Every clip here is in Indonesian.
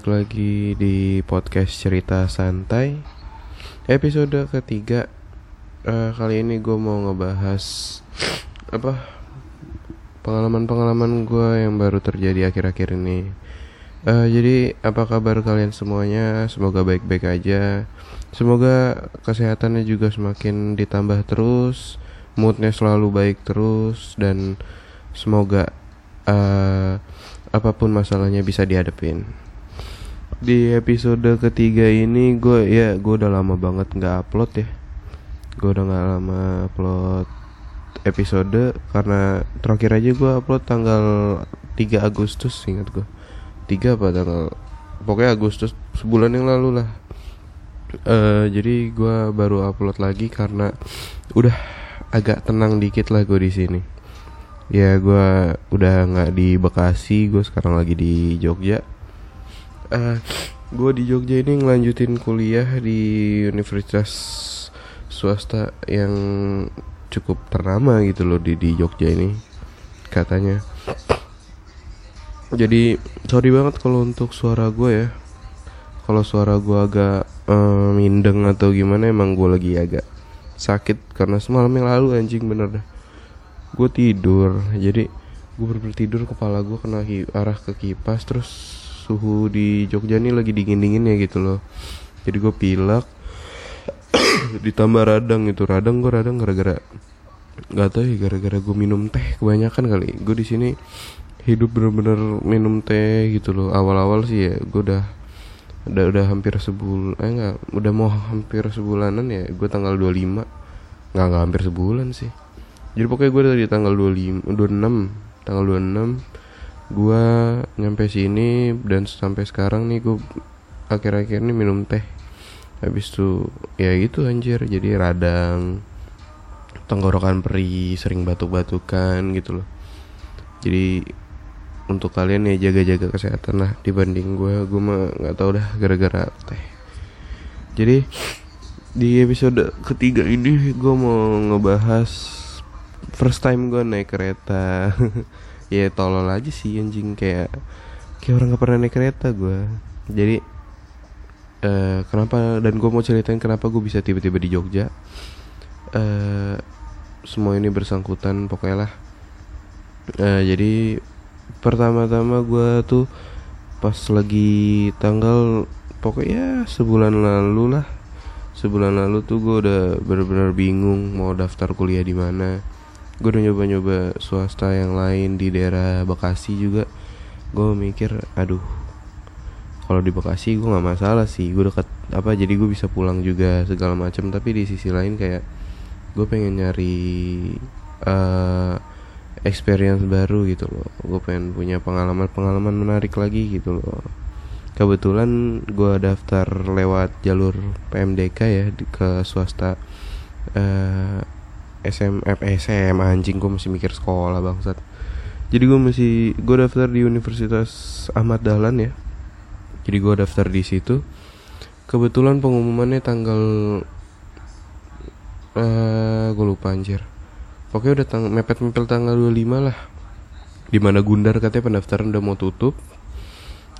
balik lagi di podcast cerita santai. Episode ketiga. Eh, kali ini gue mau ngebahas apa? Pengalaman-pengalaman gue yang baru terjadi akhir-akhir ini. Eh, jadi apa kabar kalian semuanya? Semoga baik-baik aja. Semoga kesehatannya juga semakin ditambah terus moodnya selalu baik terus dan semoga eh, apa pun masalahnya bisa dihadapin di episode ketiga ini gue ya gue udah lama banget nggak upload ya. Gue udah nggak lama upload episode karena terakhir aja gue upload tanggal 3 Agustus ingat gue 3 apa tanggal? Pokoknya Agustus sebulan yang lalu lah. Eh jadi gue baru upload lagi karena udah agak tenang dikit lah gue di sini. Ya gue udah nggak di Bekasi gue sekarang lagi di Jogja eh gue di Jogja ini ngelanjutin kuliah di universitas swasta yang cukup ternama gitu loh di di Jogja ini katanya. Jadi sorry banget kalau untuk suara gue ya. Kalau suara gue agak eh, mindeng atau gimana emang gue lagi agak sakit karena semalam yang lalu anjing bener dah. Gue tidur jadi gue bener tidur kepala gue kena arah ke kipas terus suhu di Jogja nih lagi dingin dingin ya gitu loh. Jadi gue pilek ditambah radang itu radang gue radang gara-gara nggak tahu ya gara-gara gue minum teh kebanyakan kali. Gue di sini hidup bener-bener minum teh gitu loh. Awal-awal sih ya gue udah udah udah hampir sebulan eh enggak udah mau hampir sebulanan ya. Gue tanggal 25 nggak nggak hampir sebulan sih. Jadi pokoknya gue dari tanggal 25 26 tanggal 26 gue nyampe sini dan sampai sekarang nih gue akhir-akhir ini minum teh. Habis itu ya gitu anjir. Jadi radang tenggorokan perih sering batuk-batukan gitu loh. Jadi untuk kalian ya jaga-jaga kesehatan lah. Dibanding gue gue mah nggak tahu dah gara-gara teh. Jadi di episode ketiga ini gue mau ngebahas first time gue naik kereta ya tolol aja sih anjing. Kayak kayak orang nggak pernah naik kereta gue jadi eh kenapa dan gue mau ceritain kenapa gue bisa tiba-tiba di Jogja. Eh semua ini bersangkutan pokoknya lah. Eh, jadi pertama-tama gue tuh pas lagi tanggal pokoknya sebulan lalu lah. Sebulan lalu tuh gue udah bener-bener bingung mau daftar kuliah di mana gue udah nyoba-nyoba swasta yang lain di daerah Bekasi juga. Gue mikir aduh kalau di Bekasi gue nggak masalah sih gue deket apa jadi gue bisa pulang juga segala macam tapi di sisi lain kayak gue pengen nyari eh experience baru gitu loh. Gue pengen punya pengalaman pengalaman menarik lagi gitu loh. Kebetulan gue daftar lewat jalur PMDK ya ke swasta eh SM eh, SM anjing gue masih mikir sekolah bangsat. Jadi gue masih gue daftar di Universitas Ahmad Dahlan ya. Jadi gue daftar di situ. Kebetulan pengumumannya tanggal eh gue lupa anjir. Pokoknya udah tang mepet-mepet tanggal 25 lah. Di mana Gundar katanya pendaftaran udah mau tutup.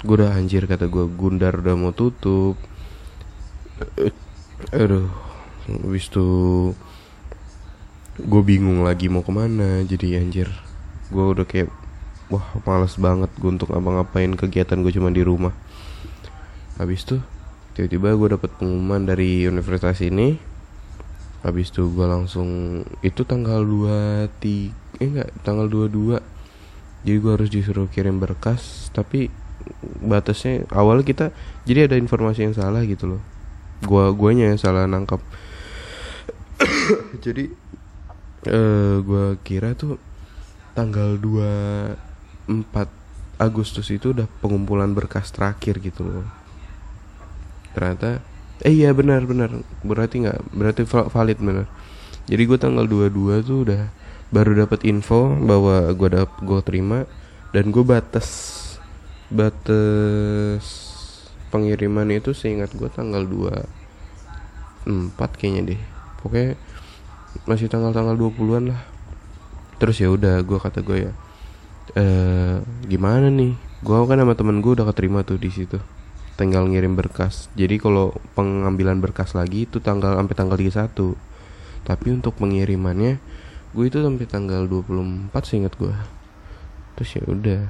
Gue udah anjir kata gue Gundar udah mau tutup. Eh, Aduh Habis itu Gue bingung lagi mau ke mana Jadi anjir. Gue udah kayak Wah males banget gue untuk ngapa-ngapain kegiatan gue cuma di rumah. Habis itu Tiba-tiba gue dapet pengumuman dari universitas ini. Habis itu gue langsung Itu tanggal 23 Eh enggak Tanggal 22 Jadi gue harus disuruh kirim berkas Tapi Batasnya Awalnya kita Jadi ada informasi yang salah gitu loh. Gua guanya yang salah nangkap Jadi eh Gue kira tuh Tanggal 24 Agustus itu udah pengumpulan berkas terakhir gitu loh Ternyata Eh iya benar benar berarti nggak berarti val- valid benar. Jadi gue tanggal 22 tuh udah baru dapat info bahwa gue dap gue terima dan gue batas batas pengiriman itu seingat gue tanggal 24 kayaknya deh. Pokoknya masih tanggal-tanggal 20-an lah. Terus ya udah gue kata gue ya eh gimana nih? Gue kan sama temen gue udah keterima tuh di situ tinggal ngirim berkas. Jadi kalau pengambilan berkas lagi itu tanggal sampai tanggal 31 tapi untuk pengirimannya gue itu sampai tanggal 24 seingat gue terus ya udah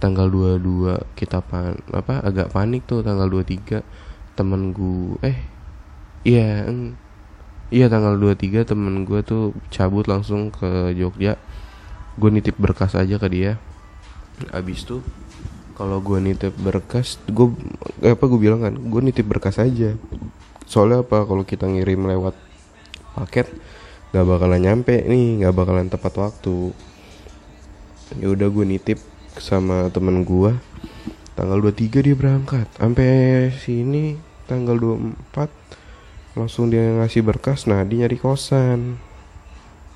tanggal 22 kita pan apa agak panik tuh tanggal 23 temen gue eh iya iya tanggal 23 temen gue tuh cabut langsung ke Jogja. Gue nitip berkas aja ke dia. Abis tuh kalau gue nitip berkas gue apa gue bilang kan gue nitip berkas aja. Soalnya apa kalau kita ngirim lewat paket nggak bakalan nyampe nih nggak bakalan tepat waktu. Ya udah gue nitip sama temen gue tanggal 23 dia berangkat. Sampai sini tanggal 24 langsung dia ngasih berkas nah dia nyari kosan.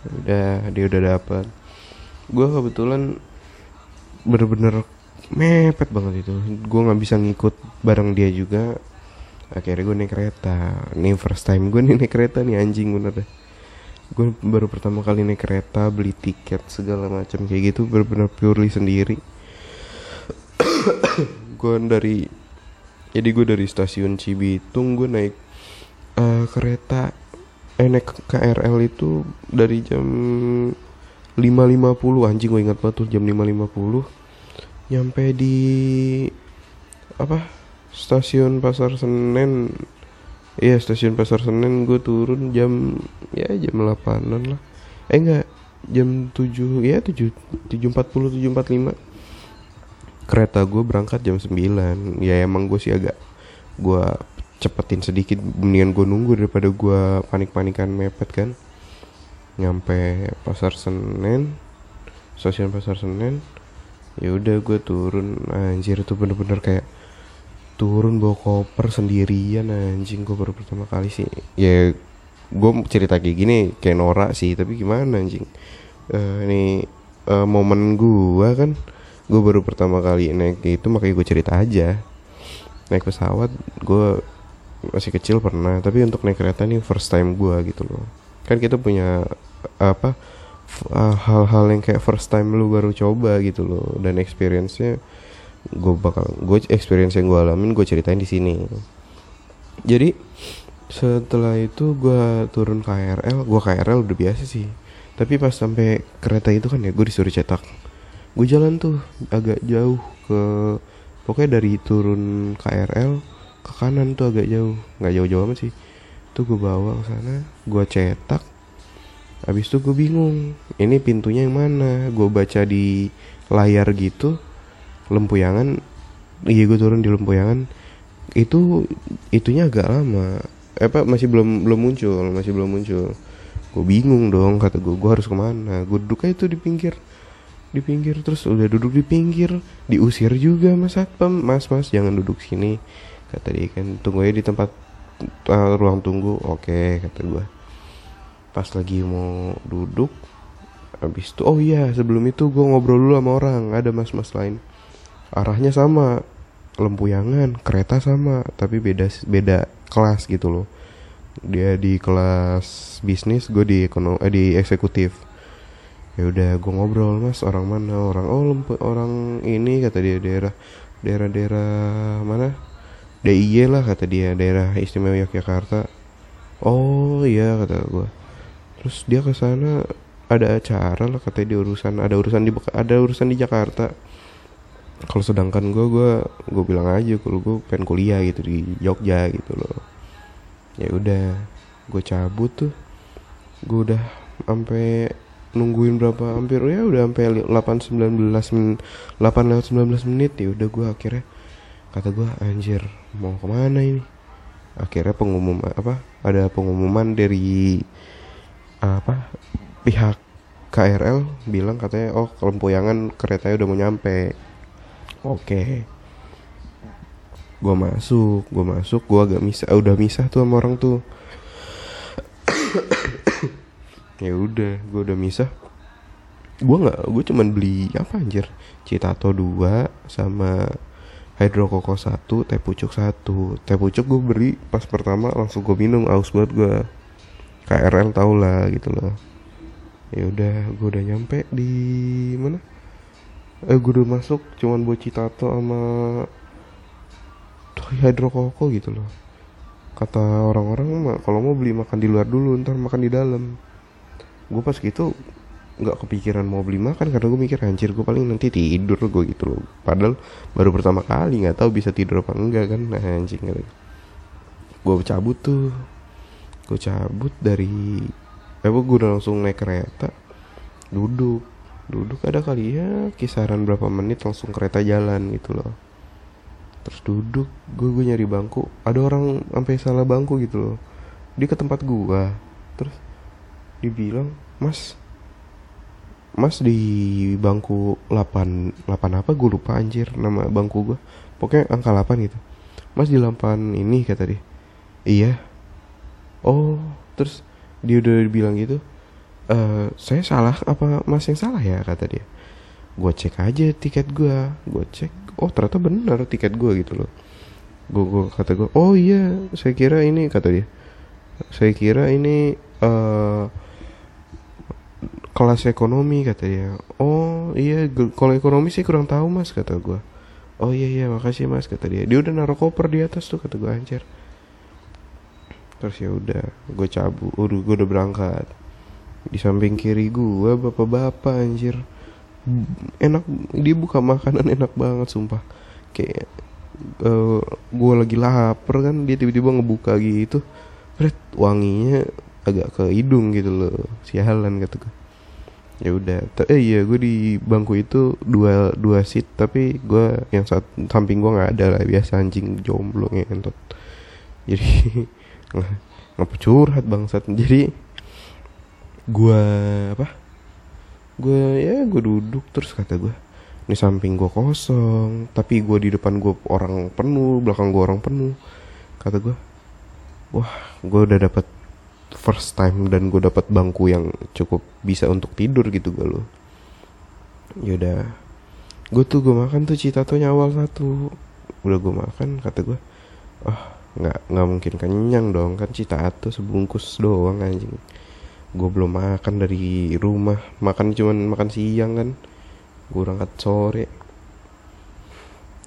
Udah dia udah dapet. Gue kebetulan bener-bener mepet banget itu. Gue nggak bisa ngikut bareng dia juga. Akhirnya gue naik kereta. Ini first time gue naik kereta nih anjing bener deh. Gue baru pertama kali naik kereta beli tiket segala macam kayak gitu bener-bener purely sendiri. Gue dari jadi gue dari stasiun Cibitung gue naik uh, kereta eh naik KRL itu dari jam 5.50 anjing gue ingat banget tuh jam 5.50 nyampe di apa stasiun pasar senen. Iya stasiun pasar senen gue turun jam ya jam 8an lah. Eh enggak jam 7 ya 7 7.40 7.45 kereta gue berangkat jam 9 ya emang gue sih agak gue cepetin sedikit mendingan gue nunggu daripada gue panik-panikan mepet kan? Nyampe pasar senen stasiun pasar senen ya udah gue turun. Anjir itu bener-bener kayak turun bawa koper sendirian anjing. Gue baru pertama kali sih. Ya gue cerita kayak gini kayak norak sih tapi gimana anjing? Uh, ini uh, momen gue kan? Gue baru pertama kali naik itu makanya gue cerita aja. Naik pesawat gue masih kecil pernah tapi untuk naik kereta nih first time gue gitu loh. Kan kita punya apa Ah, hal-hal yang kayak first time lu baru coba gitu loh. Dan experience-nya gue bakal gue experience yang gue alamin gue ceritain di sini. Jadi setelah itu gue turun KRL gue KRL udah biasa sih. Tapi pas sampai kereta itu kan ya gue disuruh cetak. Gue jalan tuh agak jauh ke pokoknya dari turun KRL ke kanan tuh agak jauh nggak jauh-jauh amat sih tuh gue bawa ke sana gue cetak Habis itu gue bingung, ini pintunya yang mana? Gue baca di layar gitu, lempuyangan, iya gue turun di lempuyangan, itu itunya agak lama. Eh, apa masih belum belum muncul, masih belum muncul. Gue bingung dong, kata gue, gue harus ke mana? Gue duduk aja tuh di pinggir, di pinggir terus udah duduk di pinggir, diusir juga mas satpam, mas mas jangan duduk sini, kata dia kan, tunggu aja di tempat uh, ruang tunggu, oke kata gue pas lagi mau duduk habis itu oh iya sebelum itu gue ngobrol dulu sama orang ada mas-mas lain. Arahnya sama lempuyangan kereta sama tapi beda beda kelas gitu loh. Dia di kelas bisnis gue di ekonomi eh, di eksekutif. Ya udah gue ngobrol mas. Orang mana? Orang oh lempu orang ini kata dia daerah daerah-daerah mana DIY lah kata dia daerah istimewa Yogyakarta. Oh iya kata gue terus dia ke sana ada acara lah katanya di urusan ada urusan di ada urusan di Jakarta. Kalau sedangkan gue gue gue bilang aja kalau gue pengen kuliah gitu di Jogja gitu loh. Ya udah gue cabut tuh. Gue udah sampai nungguin berapa hampir ya udah sampai 8 19 8 lewat 19 menit ya udah gue akhirnya kata gue anjir mau ke mana ini? Akhirnya pengumuman apa ada pengumuman dari apa pihak KRL bilang katanya oh kelempoyangan keretanya udah mau nyampe. Oke. Okay. gue masuk gue masuk gue agak misah uh, udah misah tuh sama orang tuh. Ya udah gue udah misah. Gue nggak gue cuman beli apa anjir citato dua sama hidrokoko satu teh pucuk satu. Teh pucuk gue beli pas pertama langsung gue minum aus banget gue KRL tau lah gitu loh. Ya udah gue udah nyampe di mana? Eh gue udah masuk cuman buat citato sama hidrokoko gitu loh. Kata orang-orang kalau mau beli makan di luar dulu ntar makan di dalam. Gue pas gitu nggak kepikiran mau beli makan karena gue mikir anjir gue paling nanti tidur gue gitu loh. Padahal baru pertama kali nggak tahu bisa tidur apa enggak kan. Nah anjing gitu. gue cabut tuh. Gue cabut dari eh gue udah langsung naik kereta. Duduk. Duduk ada kali ya kisaran berapa menit langsung kereta jalan gitu loh. Terus duduk gue gue nyari bangku. Ada orang sampai salah bangku gitu loh. Dia ke tempat gue terus dibilang mas Mas di bangku 8 8 apa? Gue lupa anjir nama bangku gue pokoknya angka 8 gitu. Mas di 8 ini kata dia. Iya. Oh terus dia udah bilang gitu e, saya salah apa mas yang salah ya? kata dia. Gue cek aja tiket gue gue cek oh ternyata benar tiket gue gitu loh. Gue gue kata gue oh iya saya kira ini kata dia. Saya kira ini uh, kelas ekonomi kata dia. Oh iya kalau ekonomi sih kurang tahu mas kata gue oh iya iya makasih mas kata dia. Dia udah naruh koper di atas tuh kata gue anjir. Terus ya udah gue cabut. Udah gue udah berangkat. Di samping kiri gue bapak-bapak anjir. Enak dia buka makanan enak banget sumpah. Kayak uh, gue lagi lapar kan dia tiba-tiba ngebuka gitu. Red, wanginya agak ke hidung gitu loh. Sialan kata gue ya udah eh iya gue di bangku itu dua dua seat tapi gue yang saat samping gue nggak ada lah biasa anjing jomblo ngentot. Jadi ngapa curhat bangsat. Jadi gue apa? Gue ya gue duduk terus kata gue ini samping gue kosong tapi gue di depan gue orang penuh belakang gue orang penuh. Kata gue wah gue udah dapat first time dan gue dapat bangku yang cukup bisa untuk tidur gitu gue lo yaudah gue tuh gue makan tuh cita tuh awal satu. Udah gue makan kata gue ah oh, nggak nggak mungkin kenyang dong kan cita tuh sebungkus doang anjing. Gue belum makan dari rumah makan cuman makan siang kan. Gue berangkat sore.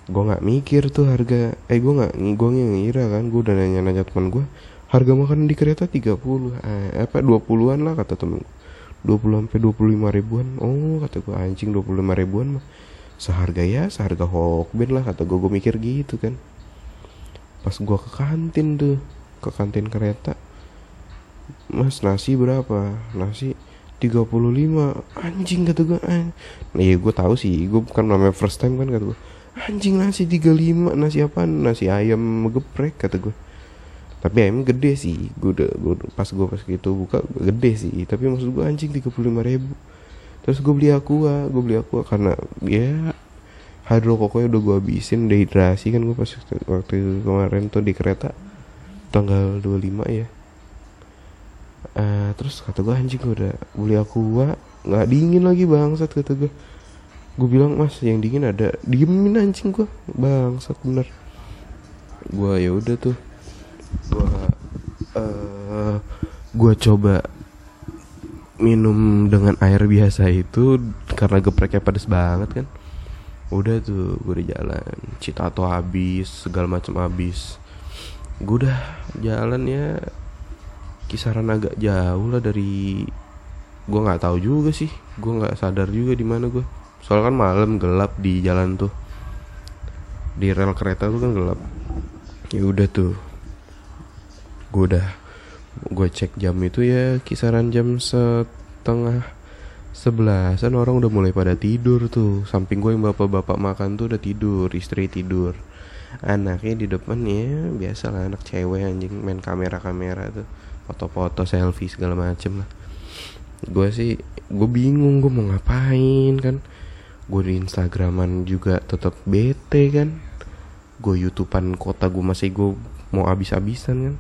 Gue nggak mikir tuh harga eh gue nggak gue ngira kan gue udah nanya nanya teman gue harga makanan di kereta 30 eh, apa 20-an lah kata temen 20 sampai 25 ribuan. Oh kata gue anjing 25 ribuan mah. Seharga ya seharga hokben lah kata gue gue mikir gitu kan. Pas gue ke kantin tuh ke kantin kereta mas nasi berapa? Nasi 35 anjing kata gue nah iya gue tahu sih gue bukan namanya first time kan kata gue anjing nasi 35 nasi apa nasi ayam geprek kata gue tapi ayam gede sih. Gue udah, gue pas gue pas gitu buka gede sih. Tapi maksud gue anjing tiga puluh lima ribu. Terus gue beli aqua gue beli aqua karena ya hidrokoknya udah gue habisin dehidrasi kan gue pas waktu kemarin tuh di kereta tanggal 25 ya. Uh, terus kata gue anjing gue udah beli aqua nggak dingin lagi bangsat kata gue gue bilang mas yang dingin ada diemin anjing gue bangsat bener. Gue ya udah tuh gua uh, gua coba minum dengan air biasa itu karena gepreknya pedes banget kan? Udah tuh gue udah jalan. Citato habis segala macam habis. Gue udah jalan ya kisaran agak jauh lah dari gue nggak tahu juga sih. Gue nggak sadar juga di mana gue soalnya kan malam gelap di jalan tuh. Di rel kereta tuh kan gelap. Ya udah tuh gue udah gue cek jam itu ya kisaran jam setengah sebelasan orang udah mulai pada tidur tuh. Samping gue yang bapak-bapak makan tuh udah tidur istri tidur. Anaknya di depan ya biasa lah anak cewek anjing main kamera-kamera tuh. Foto-foto selfie segala macem lah. Gue sih gue bingung gue mau ngapain kan. Gue di instagraman juga tetap bete kan. Gue youtubean kota gue masih gue mau abis-abisan kan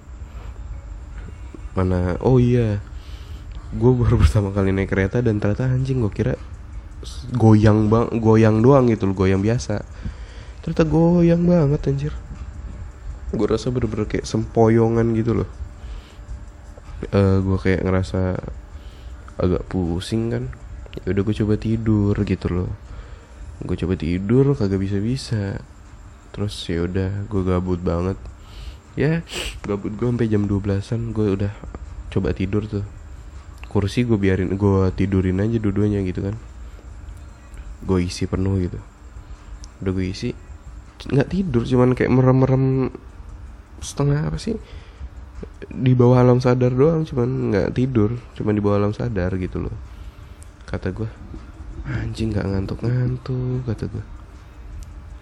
mana oh iya gue baru pertama kali naik kereta dan ternyata anjing gue kira goyang bang goyang doang gitu loh goyang biasa. Ternyata goyang banget anjir. Gue rasa bener-bener kayak sempoyongan gitu loh. Uh, eh, gue kayak ngerasa agak pusing kan. Ya udah gue coba tidur gitu loh. Gue coba tidur kagak bisa bisa terus ya udah gue gabut banget ya gabut gue sampai jam 12an gue udah coba tidur tuh. Kursi gue biarin gue tidurin aja dua-duanya gitu kan. Gue isi penuh gitu. Udah gue isi nggak tidur cuman kayak merem-merem setengah apa sih? Di bawah alam sadar doang cuman nggak tidur cuman di bawah alam sadar gitu loh. Kata gue anjing nggak ngantuk-ngantuk kata gue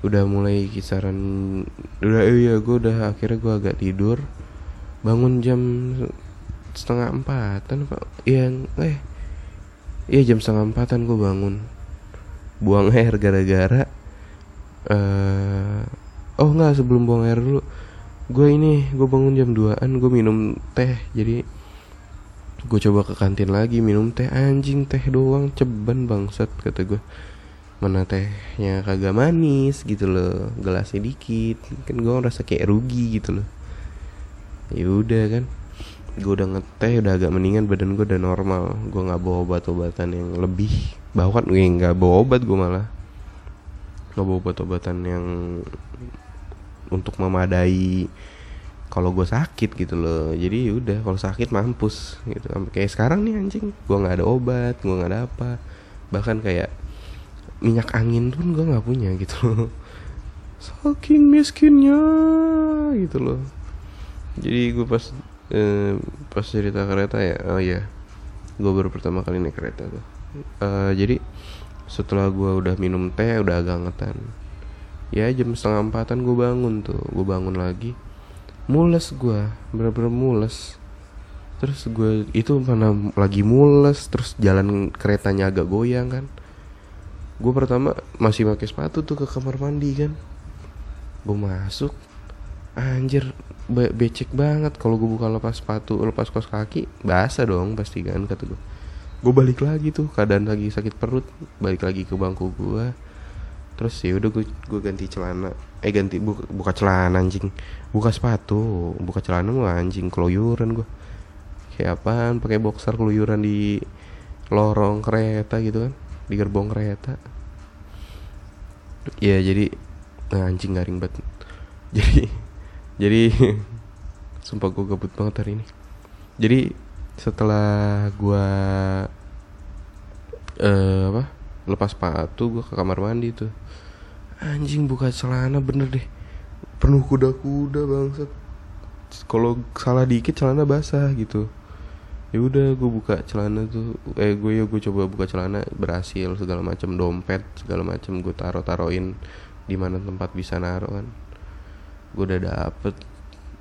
udah mulai kisaran udah eh, iya gue udah akhirnya gue agak tidur. Bangun jam setengah empatan pak. Iya eh iya jam setengah empatan gue bangun. Buang air gara-gara uh, oh nggak sebelum buang air dulu. Gue ini gue bangun jam 2an gue minum teh. Jadi gue coba ke kantin lagi minum teh. Anjing teh doang ceban bangsat kata gue mana tehnya kagak manis gitu loh gelasnya dikit. Kan gue ngerasa kayak rugi gitu loh. Ya udah kan gue udah ngeteh udah agak mendingan badan gue udah normal. Gue nggak bawa obat-obatan yang lebih. Bahkan gue nggak bawa obat gue malah. Nggak bawa obat-obatan yang untuk memadai kalau gue sakit gitu loh. Jadi ya udah kalau sakit mampus gitu. Kayak sekarang nih anjing gue nggak ada obat gue nggak ada apa. Bahkan kayak minyak angin pun gue nggak punya gitu loh. Saking miskinnya gitu loh. Jadi gue pas eh, pas cerita kereta ya oh iya gue baru pertama kali naik kereta tuh. Uh, jadi setelah gue udah minum teh udah agak ngetan ya jam setengah empatan gue bangun tuh. Gue bangun lagi mules gue bener-bener mules. Terus gue itu mana lagi mules terus jalan keretanya agak goyang kan gue pertama masih pakai sepatu tuh ke kamar mandi kan. Gue masuk. Anjir be becek banget. Kalau gue buka lepas sepatu lepas kos kaki basah dong pasti kan kata gue gue balik lagi tuh keadaan lagi sakit perut balik lagi ke bangku gue terus ya udah gue gue ganti celana. Eh ganti buka, buka celana anjing. Buka sepatu buka celana gue anjing keluyuran gue kayak apaan pakai boxer keluyuran di lorong kereta gitu kan di gerbong kereta. Ya jadi nah, anjing garing banget. Jadi jadi sumpah gue gabut banget hari ini. Jadi setelah gue uh, apa lepas sepatu gue ke kamar mandi tuh. Anjing buka celana bener deh. Penuh kuda-kuda bangsat. Kalau salah dikit celana basah gitu ya udah gue buka celana tuh. Eh gue ya gue coba buka celana berhasil segala macam dompet segala macam gue taro taroin di mana tempat bisa naro kan. Gue udah dapet.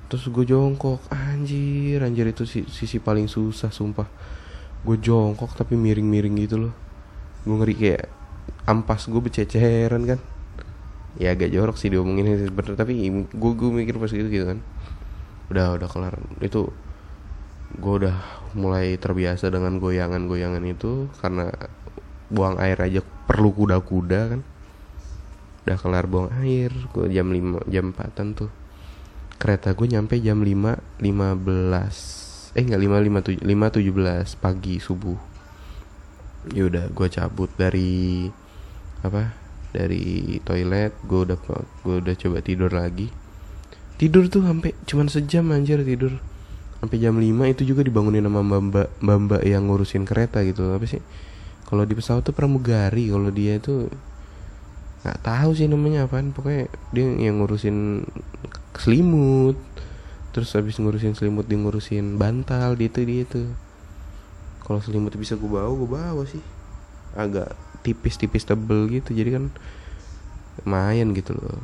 Terus gue jongkok. Anjir anjir itu sisi paling susah sumpah. Gue jongkok tapi miring-miring gitu loh. Gue ngeri kayak ampas gue bececeran kan. Ya agak jorok sih diomongin bener tapi gue gue mikir pas gitu gitu kan. Udah udah kelar. Itu gue udah mulai terbiasa dengan goyangan-goyangan itu karena buang air aja perlu kuda-kuda kan. Udah kelar buang air gue jam 5 jam 4an tuh. Kereta gue nyampe jam 5 15 eh enggak 5 5 5 17 pagi subuh. Ya udah gue cabut dari apa dari toilet. Gue udah gue udah coba tidur lagi. Tidur tuh sampai cuman sejam anjir tidur sampai jam 5 itu juga dibangunin sama mbak mbak mbak yang ngurusin kereta gitu. Apa sih? Kalau di pesawat tuh pramugari kalau dia itu nggak tahu sih namanya apaan. Pokoknya dia yang ngurusin selimut terus habis ngurusin selimut dia ngurusin bantal dia tuh dia tuh kalau selimut bisa gue bawa gue bawa sih. Agak tipis-tipis tebel gitu jadi kan lumayan gitu loh.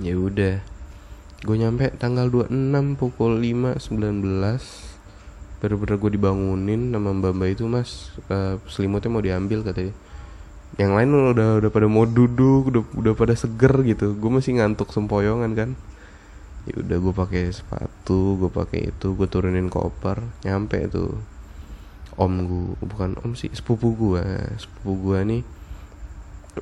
Ya udah gue nyampe tanggal 26 pukul 5 19 bener-bener gue dibangunin sama mbak mbak itu mas. Uh, selimutnya mau diambil katanya. Yang lain udah udah pada mau duduk udah udah pada seger gitu. Gue masih ngantuk sempoyongan kan. Ya udah gue pakai sepatu gue pakai itu gue turunin koper. Nyampe tuh. Om gue bukan om sih sepupu gue sepupu gue nih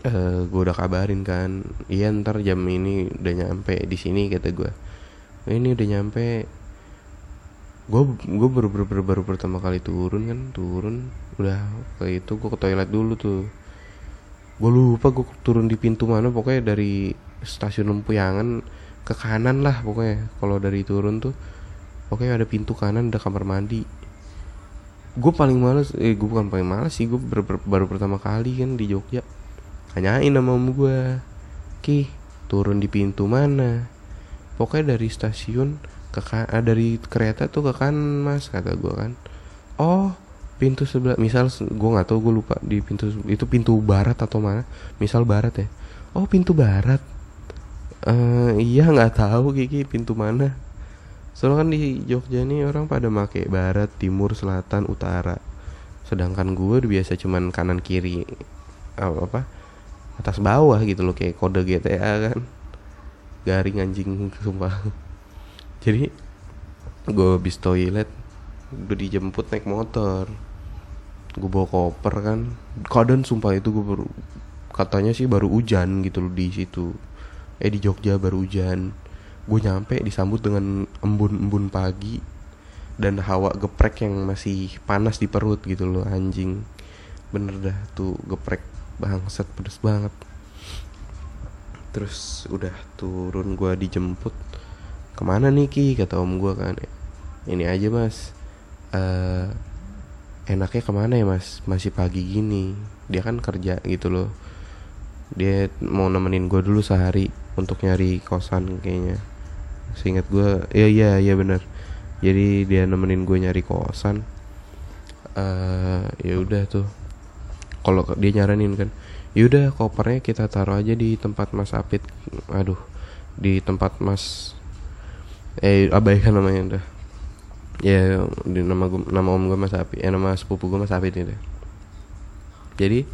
uh, eh, gue udah kabarin kan iya ntar jam ini udah nyampe di sini kata gue ini udah nyampe. Gue gue baru, baru baru baru pertama kali turun kan turun. Udah ke itu gue ke toilet dulu tuh. Gue lupa gue turun di pintu mana pokoknya dari stasiun Lempuyangan ke kanan lah pokoknya. Kalau dari turun tuh pokoknya ada pintu kanan ada kamar mandi. Gue paling males eh gue bukan paling males sih gue ber, baru pertama kali kan di Jogja tanyain sama om gue ki turun di pintu mana? Pokoknya dari stasiun ke eh, dari kereta tuh ke kanan mas kata gue kan. Oh pintu sebelah misal gue nggak tahu gue lupa di pintu itu pintu barat atau mana misal barat ya. Oh pintu barat. Uh, iya nggak tahu Kiki pintu mana? Soalnya kan di Jogja nih orang pada make barat timur selatan utara. Sedangkan gue biasa cuman kanan kiri apa, apa atas bawah gitu loh kayak kode GTA kan. Garing anjing sumpah. Jadi gue habis toilet udah dijemput naik motor. Gue bawa koper kan. Keadaan sumpah itu gue baru katanya sih baru hujan gitu loh di situ. Eh di Jogja baru hujan. Gue nyampe disambut dengan embun-embun pagi dan hawa geprek yang masih panas di perut gitu loh anjing. Bener dah tuh geprek bangsat pedes banget. Terus udah turun gue dijemput. Ke mana nih ki? Kata om gue kan. Ini aja mas. Uh, enaknya ke mana ya mas? Masih pagi gini. Dia kan kerja gitu loh. Dia mau nemenin gue dulu sehari untuk nyari kosan kayaknya. Seingat gue ya iya iya bener. Jadi dia nemenin gue nyari kosan. Uh, ya udah tuh kalau dia nyaranin kan yaudah kopernya kita taruh aja di tempat mas Apit. Aduh di tempat mas eh abaikan namanya udah ya di nama gua, nama om gue mas Api eh nama sepupu gue mas Afid itu jadi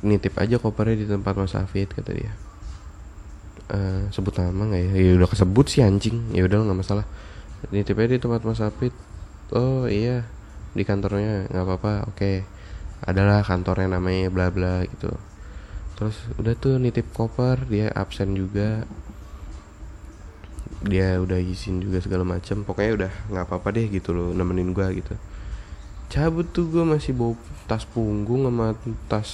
nitip aja kopernya di tempat mas Afid kata dia. Uh, sebut nama nggak ya? Ya udah kesebut sih anjing. Ya udah nggak masalah. Nitip aja di tempat mas Afid oh iya di kantornya nggak apa-apa oke. okay. Adalah kantornya namanya bla bla gitu. Terus udah tuh nitip koper dia absen juga. Dia udah izin juga segala macam pokoknya udah nggak apa-apa deh gitu loh nemenin gue gitu. Cabut tuh gue masih bawa tas punggung sama tas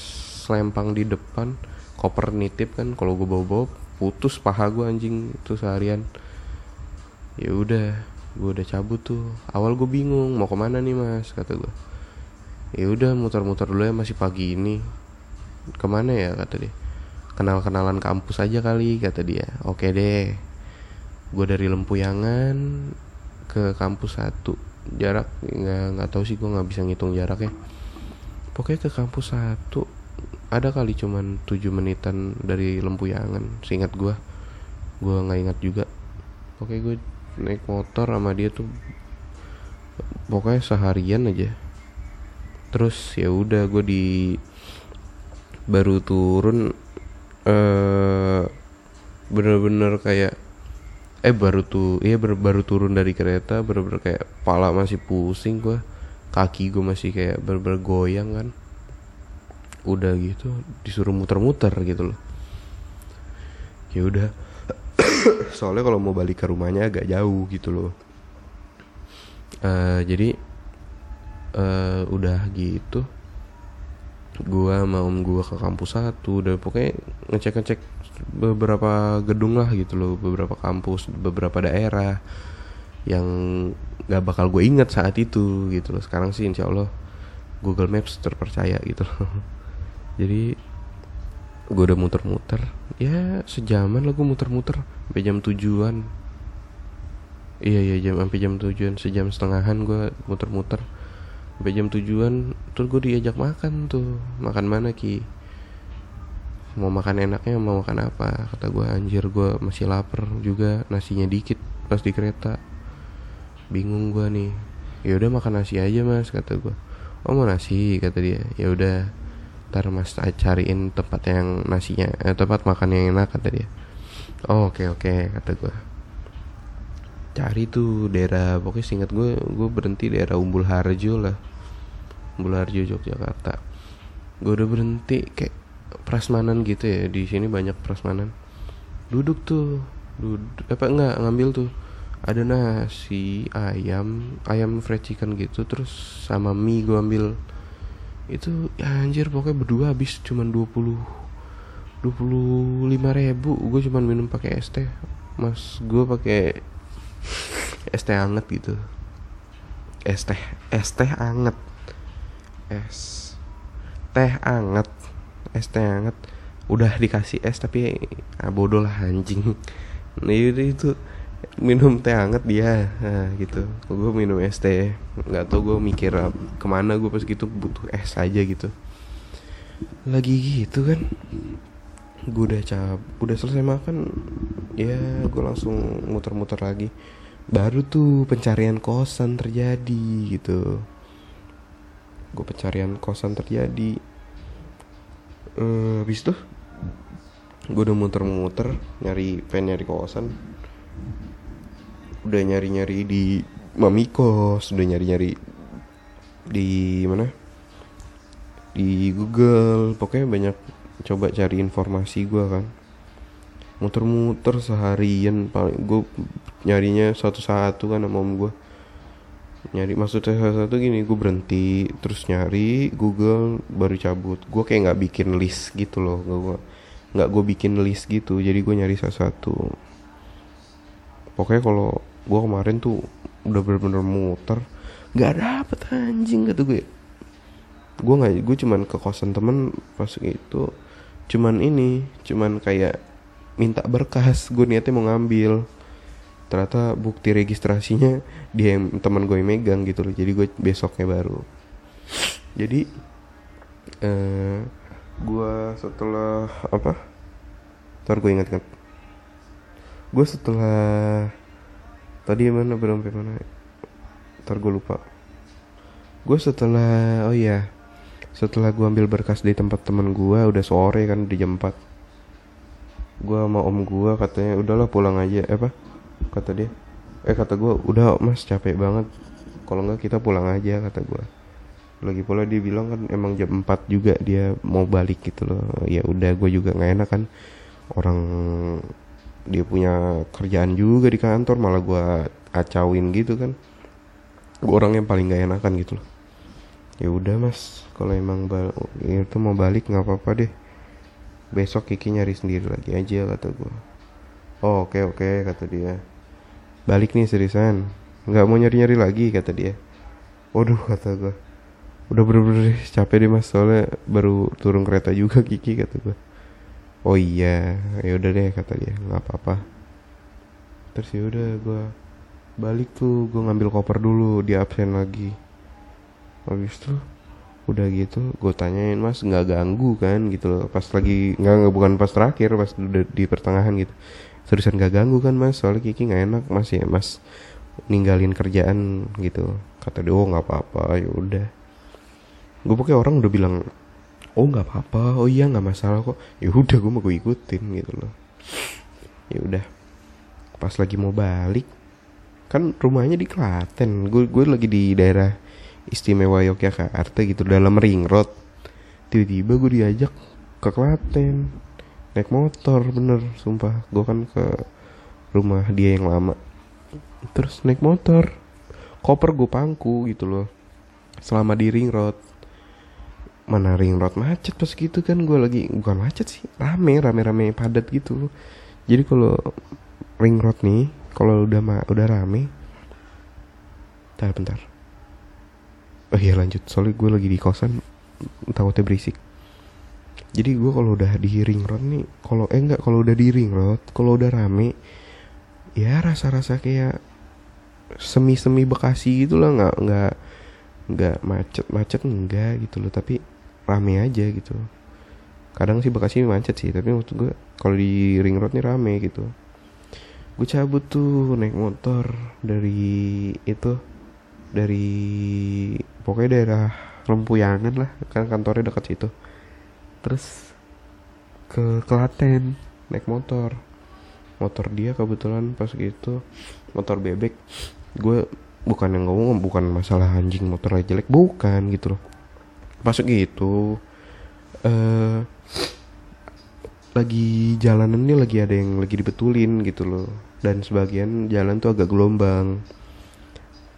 lempang di depan. Koper nitip kan kalau gue bawa-bawa putus paha gue anjing itu seharian. Ya udah gue udah cabut tuh. Awal gue bingung mau ke mana nih mas? Kata gue ya udah muter-muter dulu ya masih pagi ini. Ke mana ya kata dia. Kenal-kenalan kampus aja kali kata dia. Oke deh. Gue dari Lempuyangan ke kampus satu. Jarak nggak nggak tahu sih gue nggak bisa ngitung jarak ya. Pokoknya ke kampus satu. Ada kali cuman tujuh menitan dari Lempuyangan seingat gue gue nggak ingat juga. Pokoknya gue naik motor sama dia tuh pokoknya seharian aja terus ya udah gue di baru turun eh bener-bener kayak eh baru tuh iya baru, baru turun dari kereta bener-bener kayak pala masih pusing gue kaki gue masih kayak bener-bener goyang kan. Udah gitu disuruh muter-muter gitu loh. Ya udah soalnya kalau mau balik ke rumahnya agak jauh gitu loh. Uh, jadi uh, udah gitu. Gua sama om gua ke kampus satu dan pokoknya ngecek ngecek beberapa gedung lah gitu loh beberapa kampus beberapa daerah yang gak bakal gue inget saat itu gitu loh. Sekarang sih insya Allah Google Maps terpercaya gitu loh. Jadi gue udah muter-muter. Ya sejaman lah gue muter-muter sampai jam tujuan. Iya iya jam sampai jam tujuan. Sejam setengahan gue muter-muter sampai jam tujuan terus gue diajak makan tuh. Makan mana ki? Mau makan enaknya mau makan apa? Kata gue anjir gue masih lapar juga nasinya dikit pas di kereta. Bingung gue nih. Ya udah makan nasi aja mas kata gue oh mau nasi kata dia. Ya udah ntar mas cariin tempat yang nasinya eh, tempat makan yang enak kata dia. Oh oke oke kata gue cari tuh daerah pokoknya singkat gue gue berhenti daerah Umbul Harjo lah. Umbul Harjo Yogyakarta. Gue udah berhenti kayak prasmanan gitu ya di sini banyak prasmanan. Duduk tuh duduk apa enggak ngambil tuh. Ada nasi ayam ayam fried chicken gitu terus sama mie gue ambil. Itu ya anjir pokoknya berdua habis cuman 20 25 ribu. Gue cuman minum pakai es teh. Mas gue pakai es teh anget gitu. Es teh es teh anget. Es teh anget. Es teh anget. Udah dikasih es tapi ah, bodoh lah anjing. Nah, itu, itu minum teh hangat dia. Nah, gitu. Gue minum es teh nggak tau gue mikir ke mana gue pas gitu butuh es aja gitu. Lagi gitu kan gue udah cap udah selesai makan ya gue langsung muter-muter lagi baru tuh pencarian kosan terjadi gitu. Gue pencarian kosan terjadi. Uh, habis tuh gue udah muter-muter nyari pengen nyari kosan. Udah nyari-nyari di Mamikos udah nyari-nyari di mana? Di Google. Pokoknya banyak coba cari informasi gue kan muter-muter seharian paling gue nyarinya satu-satu kan sama om gue nyari maksudnya satu-satu gini gue berhenti terus nyari Google baru cabut. Gue kayak nggak bikin list gitu loh gue nggak gue bikin list gitu jadi gue nyari satu-satu pokoknya kalau gue kemarin tuh udah bener-bener muter nggak dapet anjing gitu gue gue nggak gue cuman ke kosan temen pas itu cuman ini cuman kayak minta berkas gue niatnya mau ngambil. Ternyata bukti registrasinya dia yang teman gue yang megang gitu loh jadi gue besoknya baru. Jadi eh gue setelah apa? Ntar gue ingat ingat gue setelah tadi mana belum mana? Ntar gue lupa. Gue setelah oh iya setelah gue ambil berkas di tempat temen gue udah sore kan di jam 4 gue sama om gue katanya udahlah pulang aja. Eh, apa? Kata dia. Eh kata gue udah mas capek banget. Kalau nggak kita pulang aja kata gue lagi pula dia bilang kan emang jam 4 juga dia mau balik gitu loh. Ya udah gue juga nggak enak kan. Orang dia punya kerjaan juga di kantor malah gue acauin gitu kan. Gue orang yang paling gak enakan gitu loh. Ya udah mas kalau emang itu mau balik nggak apa-apa deh besok Kiki nyari sendiri lagi aja kata gue oh oke okay, oke okay, kata dia. Balik nih seriusan. Nggak mau nyari-nyari lagi kata dia. Waduh kata gue udah bener-bener capek deh mas. Soalnya baru turun kereta juga Kiki kata gue oh iya ya udah deh kata dia. Nggak apa-apa. Terus ya udah gue balik tuh. Gue ngambil koper dulu di absen lagi. Habis tuh udah gitu gue tanyain mas nggak ganggu kan? Gitu loh. Pas lagi nggak bukan pas terakhir pas udah di pertengahan gitu. Seriusan nggak ganggu kan mas? Soalnya Kiki nggak enak mas. Ya mas ninggalin kerjaan gitu. Kata dia oh nggak apa-apa. Ya udah. Gue pokoknya orang udah bilang oh nggak apa-apa. Oh iya nggak masalah kok. Ya udah gue mau gue ikutin gitu loh. Ya udah. Pas lagi mau balik kan rumahnya di Klaten. Gue gue lagi di daerah istimewa Yogyakarta gitu dalam ring road. Tiba-tiba gue diajak ke Klaten naik motor bener sumpah. Gue kan ke rumah dia yang lama. Terus naik motor koper gue pangku gitu loh selama di ring road. Mana ring road macet pas gitu kan gue lagi bukan macet sih rame rame rame padat gitu. Jadi kalau ring road nih kalau udah udah rame bentar bentar oh iya lanjut. Soalnya gue lagi di kosan takutnya berisik. Jadi gue kalau udah di ring road nih kalau eh enggak kalau udah di ring road kalau udah rame ya rasa-rasa kayak semi-semi Bekasi gitu lah nggak nggak nggak macet-macet enggak gitu loh. Tapi rame aja gitu. Kadang sih Bekasi macet sih tapi waktu gue kalau di ring road nih rame gitu. Gue cabut tuh naik motor dari itu dari pokoknya daerah Lempuyangan lah kan kantornya dekat situ. Terus ke Klaten naik motor. Motor dia kebetulan pas gitu motor bebek. Gue bukan yang ngomong bukan masalah anjing motor jelek bukan gitu loh. Masuk gitu uh, lagi jalanan ini lagi ada yang lagi dibetulin gitu loh. Dan sebagian jalan tuh agak gelombang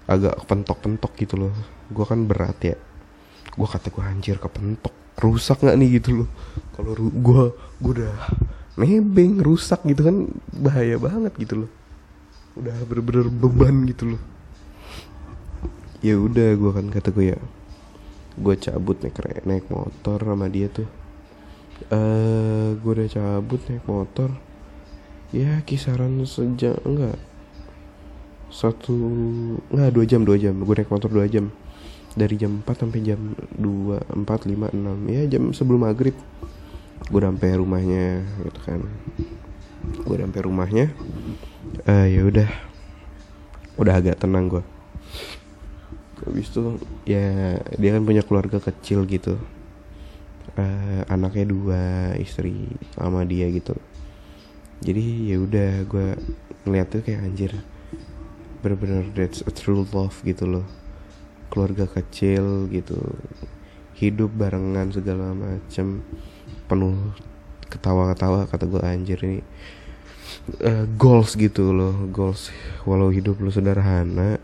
agak pentok-pentok gitu loh. Gue kan berat ya. Gue kata gue anjir kepentok. Rusak nggak nih? Gitu loh. Kalau gue gue udah nebeng rusak gitu kan bahaya banget gitu loh. Udah bener-bener beban gitu loh. Ya udah gue kan kata gue ya gue cabut naik naik motor sama dia tuh. Eh uh, gue udah cabut naik motor. Ya kisaran sejam enggak satu enggak dua jam dua jam. Gue naik motor dua jam. Dari jam 4 sampai jam 2 4 5 6 ya jam sebelum maghrib. Gue sampai rumahnya gitu kan. Gue sampai rumahnya. Uh, ya udah. Udah agak tenang gue habis itu ya dia kan punya keluarga kecil gitu. Uh, anaknya dua istri sama dia gitu. Jadi ya udah gue ngeliat tuh kayak anjir bener-bener that's a true love gitu loh. Keluarga kecil gitu. Hidup barengan segala macem. Penuh ketawa-ketawa kata gue anjir ini uh, goals gitu loh. Goals walau hidup lu sederhana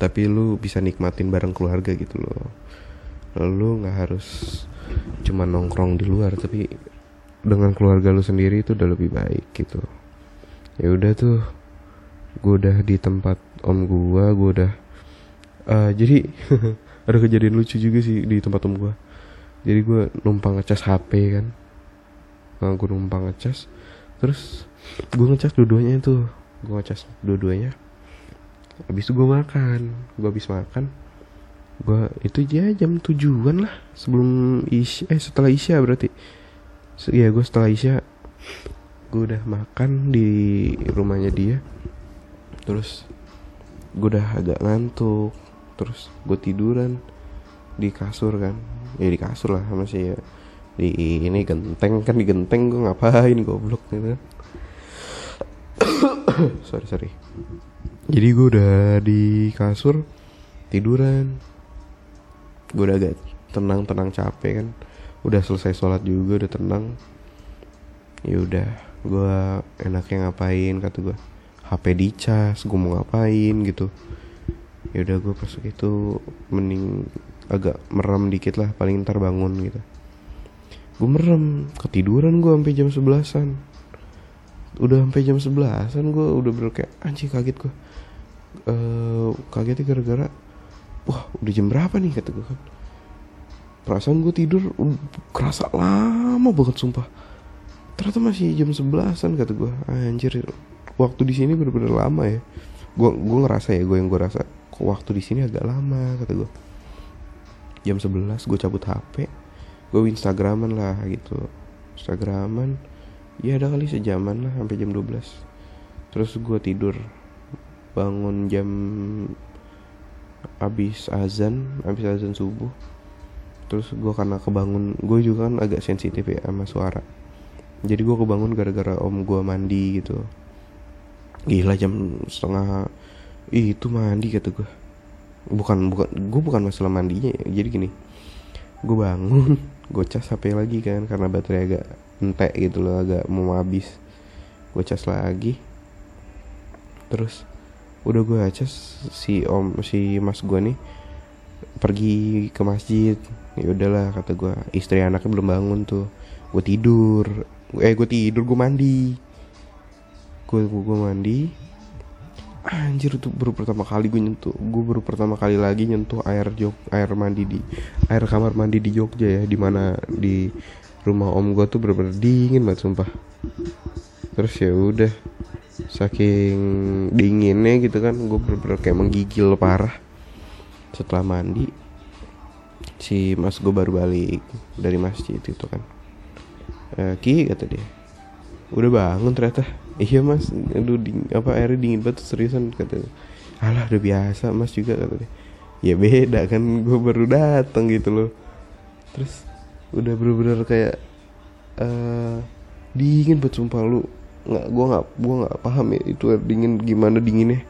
tapi lu bisa nikmatin bareng keluarga gitu loh. Lu nggak harus cuma nongkrong di luar tapi dengan keluarga lu sendiri itu udah lebih baik gitu. Ya udah tuh gue udah di tempat om gua gue udah uh, jadi ada kejadian lucu juga sih di tempat om gua. Jadi gue numpang ngecas HP kan. Nah, gue numpang ngecas terus gue ngecas dua-duanya itu. Gue ngecas dua-duanya habis itu gue makan. Gue habis makan gue itu ya jam tujuan lah sebelum isya eh setelah isya berarti. Ya gue setelah isya gue udah makan di rumahnya dia terus gue udah agak ngantuk. Terus gue tiduran di kasur kan. Ya di kasur lah masih ya. Di ini genteng kan di genteng gue ngapain goblok gitu. Sorry sorry. Jadi gue udah di kasur tiduran. Gue udah agak tenang tenang capek kan. Udah selesai sholat juga udah tenang. Ya udah gue enaknya ngapain kata gue HP dicas gue mau ngapain gitu. Ya udah gue pas itu mending agak merem dikit lah paling ntar bangun gitu. Gue merem ketiduran gue sampai jam sebelasan. Udah sampai jam sebelasan gue udah bener kayak anjing kaget gue uh, kagetnya gara-gara wah udah jam berapa nih? kata gue kan. Perasaan gue tidur kerasa lama banget sumpah. Ternyata masih jam sebelasan kata gue anjir waktu di sini bener-bener lama ya. Gue gue ngerasa ya gue yang gue rasa kok waktu di sini agak lama kata gue jam 11 gue cabut hp gue instagraman lah gitu. Instagraman ya ada kali sejaman lah sampai jam 12 terus gue tidur bangun jam abis azan abis azan subuh. Terus gue karena kebangun gue juga kan agak sensitif ya sama suara. Jadi gue kebangun gara-gara om gue mandi gitu gila jam setengah Ih, itu mandi kata gue bukan bukan gue bukan masalah mandinya ya. jadi gini gue bangun gue cas hp lagi kan karena baterai agak entek gitu loh agak mau habis. Gue cas lagi. Terus udah gue aja si om si mas gue nih pergi ke masjid. Ya udahlah kata gue istri anaknya belum bangun tuh. Gue tidur. Eh gue tidur gue mandi gue gue mandi. Anjir tuh baru pertama kali gue nyentuh gue baru pertama kali lagi nyentuh air jok air mandi di air kamar mandi di Jogja ya di mana di rumah om gue tuh bener-bener dingin banget sumpah. Terus ya udah saking dinginnya gitu kan gue bener-bener kayak menggigil parah. Setelah mandi si mas gue baru balik dari masjid itu kan. E, ki kata dia udah bangun ternyata. Iya mas. Aduh ding, apa airnya dingin banget seriusan kata dia. alah udah biasa mas juga kata dia ya beda kan. Gue baru datang gitu loh. Terus udah bener-bener kayak uh, dingin banget sumpah. Lu nggak gue nggak gue nggak paham ya itu air dingin gimana dinginnya.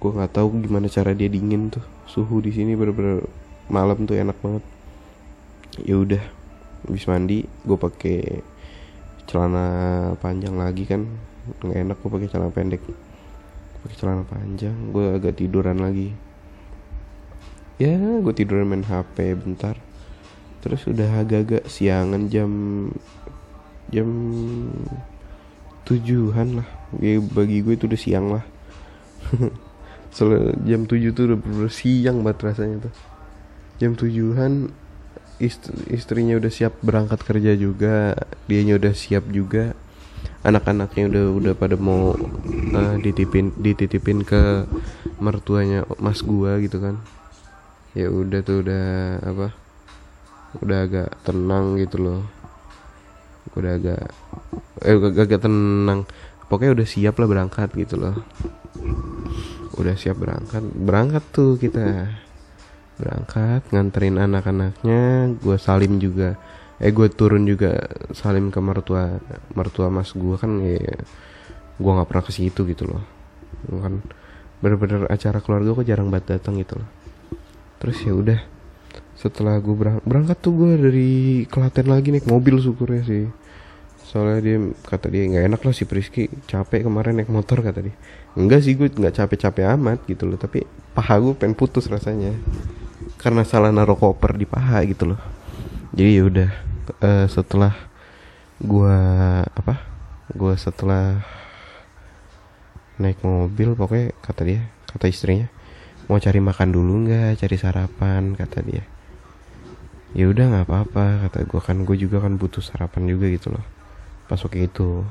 Gue nggak tahu gimana cara dia dingin tuh. Suhu di sini bener-bener malam tuh enak banget. Ya udah habis mandi gue pakai celana panjang lagi kan. Nggak enak gue pakai celana pendek. Pakai celana panjang gue agak tiduran lagi. Ya gue tidur main HP bentar. Terus udah agak-agak siangan jam jam tujuhan lah. Ya, bagi gue itu udah siang lah. Soalnya jam tujuh tuh udah bener siang banget rasanya tuh. Jam tujuhan istri, istrinya udah siap berangkat kerja juga dianya udah siap juga. Anak-anaknya udah udah pada mau uh, dititipin dititipin ke mertuanya mas gua gitu kan. Ya udah tuh udah apa udah agak tenang gitu loh. Udah agak eh agak, agak tenang. Pokoknya udah siap lah berangkat gitu loh. Udah siap berangkat berangkat tuh kita berangkat nganterin anak-anaknya gue salim juga. Eh gue turun juga salim ke mertua mertua mas gue kan ya gue nggak pernah ke situ gitu loh. Kan bener-bener acara keluarga kok jarang banget datang gitu loh. Terus ya udah setelah gue berang berangkat tuh gue dari Klaten lagi naik mobil syukurnya sih. Soalnya dia kata dia nggak enak lah si Priski capek kemarin naik motor kata dia. Enggak sih gue nggak capek-capek amat gitu loh. Tapi paha gue pengen putus rasanya karena salah naruh koper di paha gitu loh. Jadi ya udah uh, setelah gua apa gua setelah naik mobil pokoknya kata dia kata istrinya mau cari makan dulu nggak? Cari sarapan kata dia. Ya udah nggak apa-apa kata gue kan gue juga kan butuh sarapan juga gitu loh. Pas waktu itu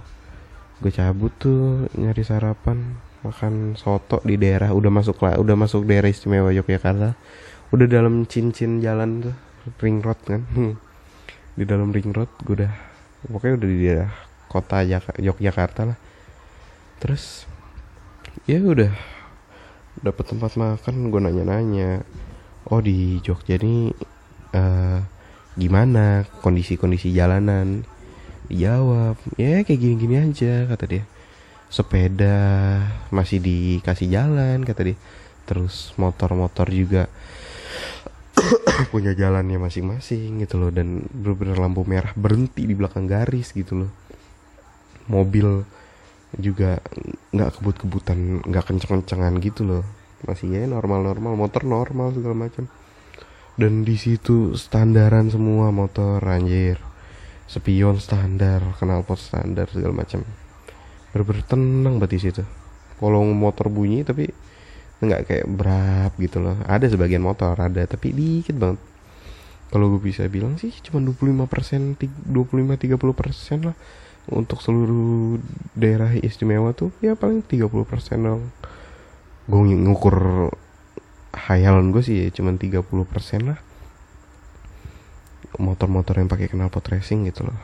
gue cabut tuh nyari sarapan makan soto di daerah udah masuk lah udah masuk daerah istimewa Yogyakarta udah dalam cincin jalan tuh ring road kan. Hmm. di dalam ring road gue udah pokoknya udah di daerah kota Yogyakarta lah. Terus ya udah dapet tempat makan gue nanya-nanya oh di Jogja ini uh, gimana kondisi-kondisi jalanan? Dijawab ya kayak gini-gini aja kata dia. Sepeda masih dikasih jalan kata dia. Terus motor-motor juga punya jalannya masing-masing gitu loh dan bener-bener lampu merah berhenti di belakang garis gitu loh. Mobil juga nggak kebut-kebutan nggak kenceng-kencengan gitu loh. Masih ya normal-normal motor normal segala macam. Dan di situ standaran semua motor anjir. Spion standar knalpot standar segala macam. Bener-bener tenang banget situ. Kalau motor bunyi tapi nggak kayak berap gitu loh. Ada sebagian motor ada tapi dikit banget. Kalau gue bisa bilang sih cuma 25 persen 25 30 persen lah. Untuk seluruh daerah istimewa tuh ya paling 30 persen dong. Gue ngukur hayalan gue sih ya cuma 30 persen lah. Motor-motor yang pakai knalpot racing gitu loh.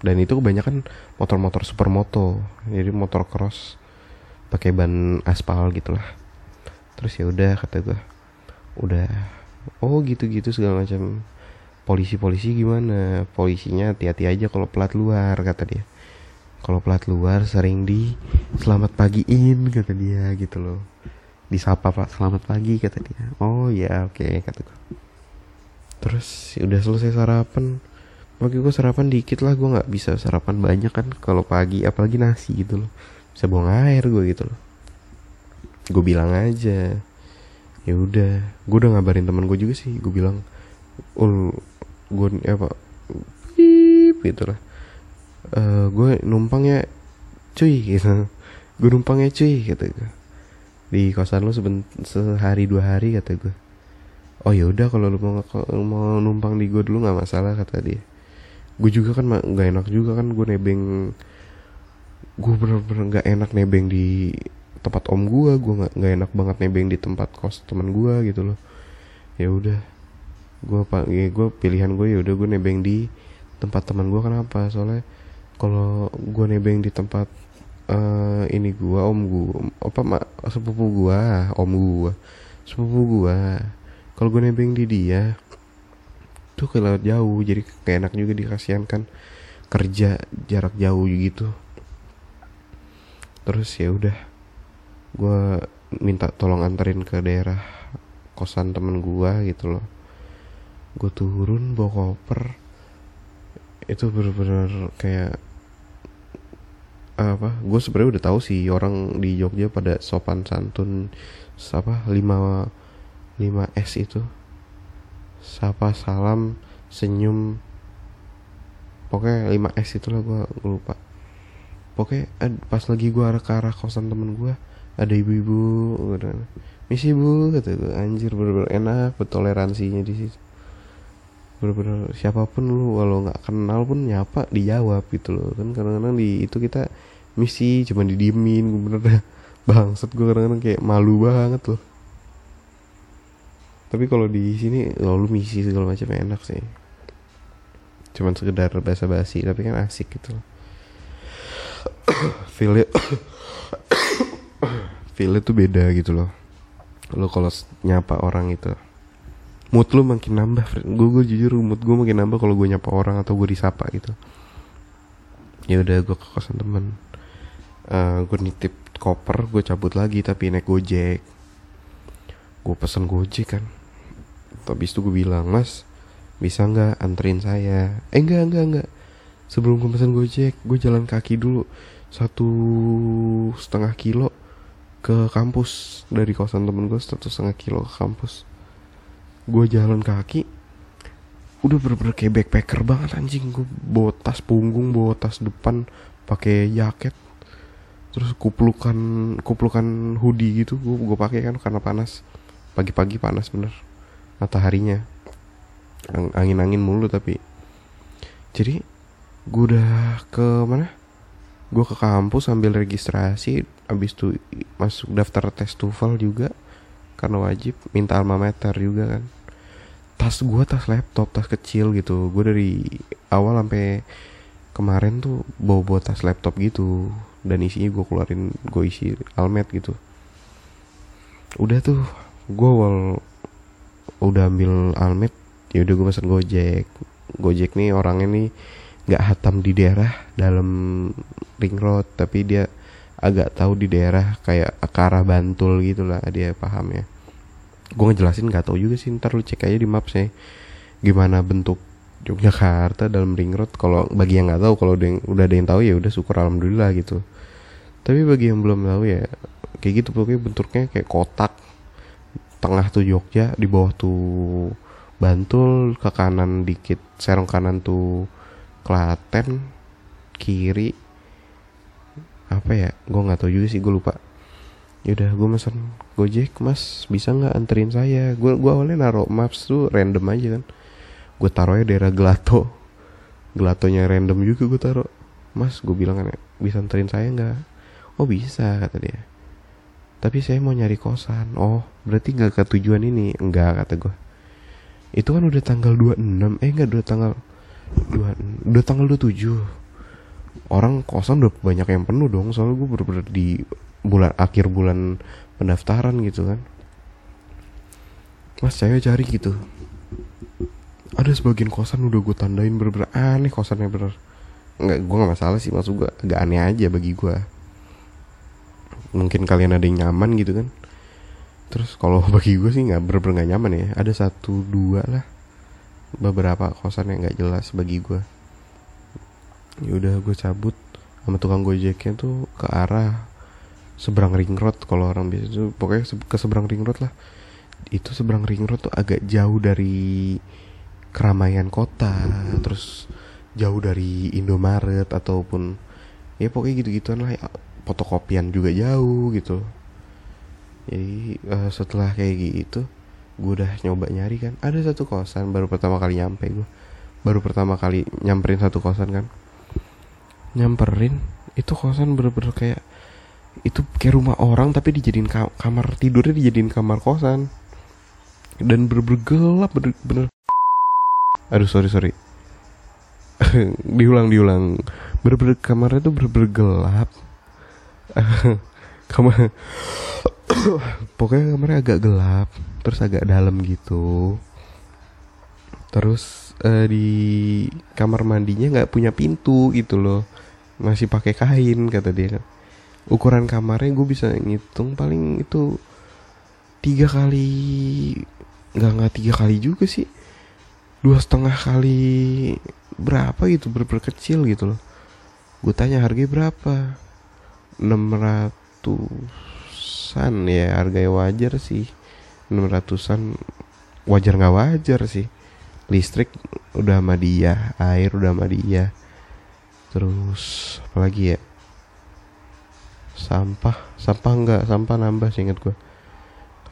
Dan itu kebanyakan motor-motor supermoto. Jadi motor cross pakai ban aspal gitulah terus ya udah kata gue udah. Oh gitu-gitu segala macam. Polisi-polisi gimana? Polisinya hati-hati aja kalau plat luar kata dia. Kalau plat luar sering di selamat pagiin kata dia gitu loh. Disapa pak. Selamat pagi kata dia. Oh ya oke okay, kata gue terus udah selesai sarapan. Pagi gue sarapan dikit lah gue nggak bisa sarapan banyak kan kalau pagi apalagi nasi gitu loh. Bisa buang air gue gitu loh gue bilang aja ya udah. Gue udah ngabarin teman gue juga sih gue bilang ul gue apa pip gitu lah. Uh, gue numpang ya cuy gitu. Gue numpang ya cuy kata gue di kosan lu sehari dua hari kata gue oh ya udah kalau lu mau mau numpang di gue dulu nggak masalah kata dia. Gue juga kan nggak enak juga kan gue nebeng gue bener-bener nggak enak nebeng di tempat om gua gua nggak nggak enak banget nebeng di tempat kos teman gua gitu loh. Ya udah gua pak ya gua pilihan gue ya udah gue nebeng di tempat teman gua. Kenapa? Soalnya kalau gua nebeng di tempat uh, ini gua om gua apa mak sepupu gua om gua sepupu gua kalau gue nebeng di dia tuh kelewat jauh. Jadi kayak enak juga dikasihankan kerja jarak jauh gitu. Terus ya udah gue minta tolong anterin ke daerah kosan temen gue gitu loh. Gue turun bawa koper. Itu bener-bener kayak apa gue sebenarnya udah tahu sih orang di Jogja pada sopan santun apa lima lima S itu. Sapa salam senyum. Pokoknya 5S itulah gue lupa. Pokoknya pas lagi gue arah ke arah kosan temen gue ada ibu-ibu misi bu kata gue anjir bener-bener enak bertoleransinya di situ. Bener-bener siapa pun lu walau nggak kenal pun nyapa dijawab gitu loh. Kan kadang-kadang di itu kita misi cuma didiemin gue bener dah bangsat gue kadang-kadang kayak malu banget loh. Tapi kalau di sini lalu misi segala macam enak sih. Cuman sekedar basa-basi tapi kan asik gitu loh. Feel it feel itu beda gitu loh. Lo kalau nyapa orang itu mood lu makin nambah gue gue jujur mood gue makin nambah kalau gue nyapa orang atau gue disapa gitu. Ya udah gue ke kosan temen. Uh, gue nitip koper gue cabut lagi tapi naik gojek. Gue pesen gojek kan. Habis itu gue bilang mas bisa nggak anterin saya? Eh enggak enggak enggak sebelum gue pesen gojek gue jalan kaki dulu. Satu setengah kilo ke kampus. Dari kosan temen gue satu setengah kilo ke kampus. Gue jalan kaki udah bener-bener kayak backpacker banget anjing. Gue bawa tas punggung bawa tas depan pakai jaket. Terus kuplukan kuplukan hoodie gitu gue gue pakai kan karena panas. Pagi-pagi panas bener. Mataharinya. Angin-angin mulu tapi. Jadi gue udah ke mana gue ke kampus ambil registrasi abis itu masuk daftar tes TOEFL juga karena wajib minta alma mater juga kan. Tas gue tas laptop tas kecil gitu. Gue dari awal sampai kemarin tuh bawa bawa tas laptop gitu dan isinya gue keluarin gue isi almet gitu. Udah tuh gue awal udah ambil almet ya udah gue pesen gojek. Gojek nih orangnya nih nggak hatam di daerah dalam ring road tapi dia agak tahu di daerah kayak ke arah Bantul gitu lah dia paham ya. Gue ngejelasin nggak tahu juga sih ntar lu cek aja di maps ya gimana bentuk Yogyakarta dalam ring road. Kalau bagi yang nggak tahu kalau udah ada yang tahu ya udah syukur alhamdulillah gitu. Tapi bagi yang belum tahu ya kayak gitu pokoknya bentuknya kayak kotak tengah tuh Jogja di bawah tuh Bantul ke kanan dikit serong kanan tuh Klaten kiri apa ya? Gue nggak tahu juga sih gue lupa. Yaudah gue mesen gojek mas. Bisa nggak anterin saya? Gue gue awalnya naruh maps tuh random aja kan. Gue taruhnya daerah gelato. Gelatonya random juga gue taruh. Mas gue bilang kan bisa anterin saya nggak? Oh bisa kata dia. Tapi saya mau nyari kosan. Oh berarti nggak ke tujuan ini? Enggak kata gue itu kan udah tanggal 26 eh enggak udah tanggal dua udah tanggal 27 orang kosan udah banyak yang penuh dong soalnya gue bener-bener di bulan akhir bulan pendaftaran gitu kan. Mas saya cari gitu. Ada sebagian kosan udah gue tandain bener-bener aneh kosannya bener. Nggak gue nggak masalah sih maksud gue agak aneh aja bagi gue mungkin kalian ada yang nyaman gitu kan. Terus kalau bagi gue sih nggak bener-bener nggak nyaman ya. Ada satu dua lah beberapa kosan yang nggak jelas bagi gue ya udah gue cabut. Sama tukang gojeknya tuh ke arah seberang ring road kalau orang biasa itu pokoknya ke seberang ring road lah. Itu seberang ring road tuh agak jauh dari keramaian kota. Terus jauh dari Indomaret ataupun ya pokoknya gitu-gituan lah. Fotokopian juga jauh gitu. Jadi uh, setelah kayak gitu gue udah nyoba nyari kan. Ada satu kosan baru pertama kali nyampe gue baru pertama kali nyamperin satu kosan kan. Nyamperin itu kosan bener-bener kayak itu kayak rumah orang tapi dijadiin ka kamar tidurnya dijadiin kamar kosan. Dan bener-bener gelap bener-bener aduh sorry sorry. Diulang diulang. Bener-bener kamarnya tuh bener-bener gelap. Kamar pokoknya kamarnya agak gelap terus agak dalam gitu. Terus uh, di kamar mandinya nggak punya pintu gitu loh. Masih pakai kain kata dia. Kan ukuran kamarnya gue bisa ngitung paling itu tiga kali nggak nggak tiga kali juga sih. Dua setengah kali berapa gitu ber, kecil gitu loh. Gue tanya harganya berapa? Enam ratusan ya harganya wajar sih. Enam ratusan wajar nggak wajar sih. Listrik udah sama dia air udah sama dia. Terus apalagi ya? Sampah sampah enggak sampah nambah sih inget gue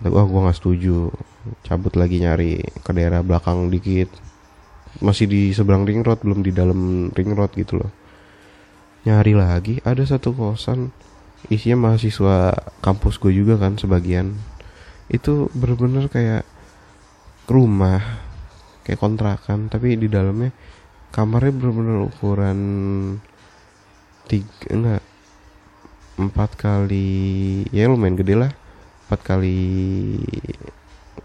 kata gue gue nggak setuju. Cabut lagi nyari ke daerah belakang dikit. Masih di seberang ring road belum di dalam ring road gitu loh. Nyari lagi ada satu kosan isinya mahasiswa kampus gue juga kan sebagian. Itu bener-bener kayak rumah kayak kontrakan tapi di dalamnya kamarnya bener-bener ukuran tiga enggak empat kali ya lumayan gede lah empat kali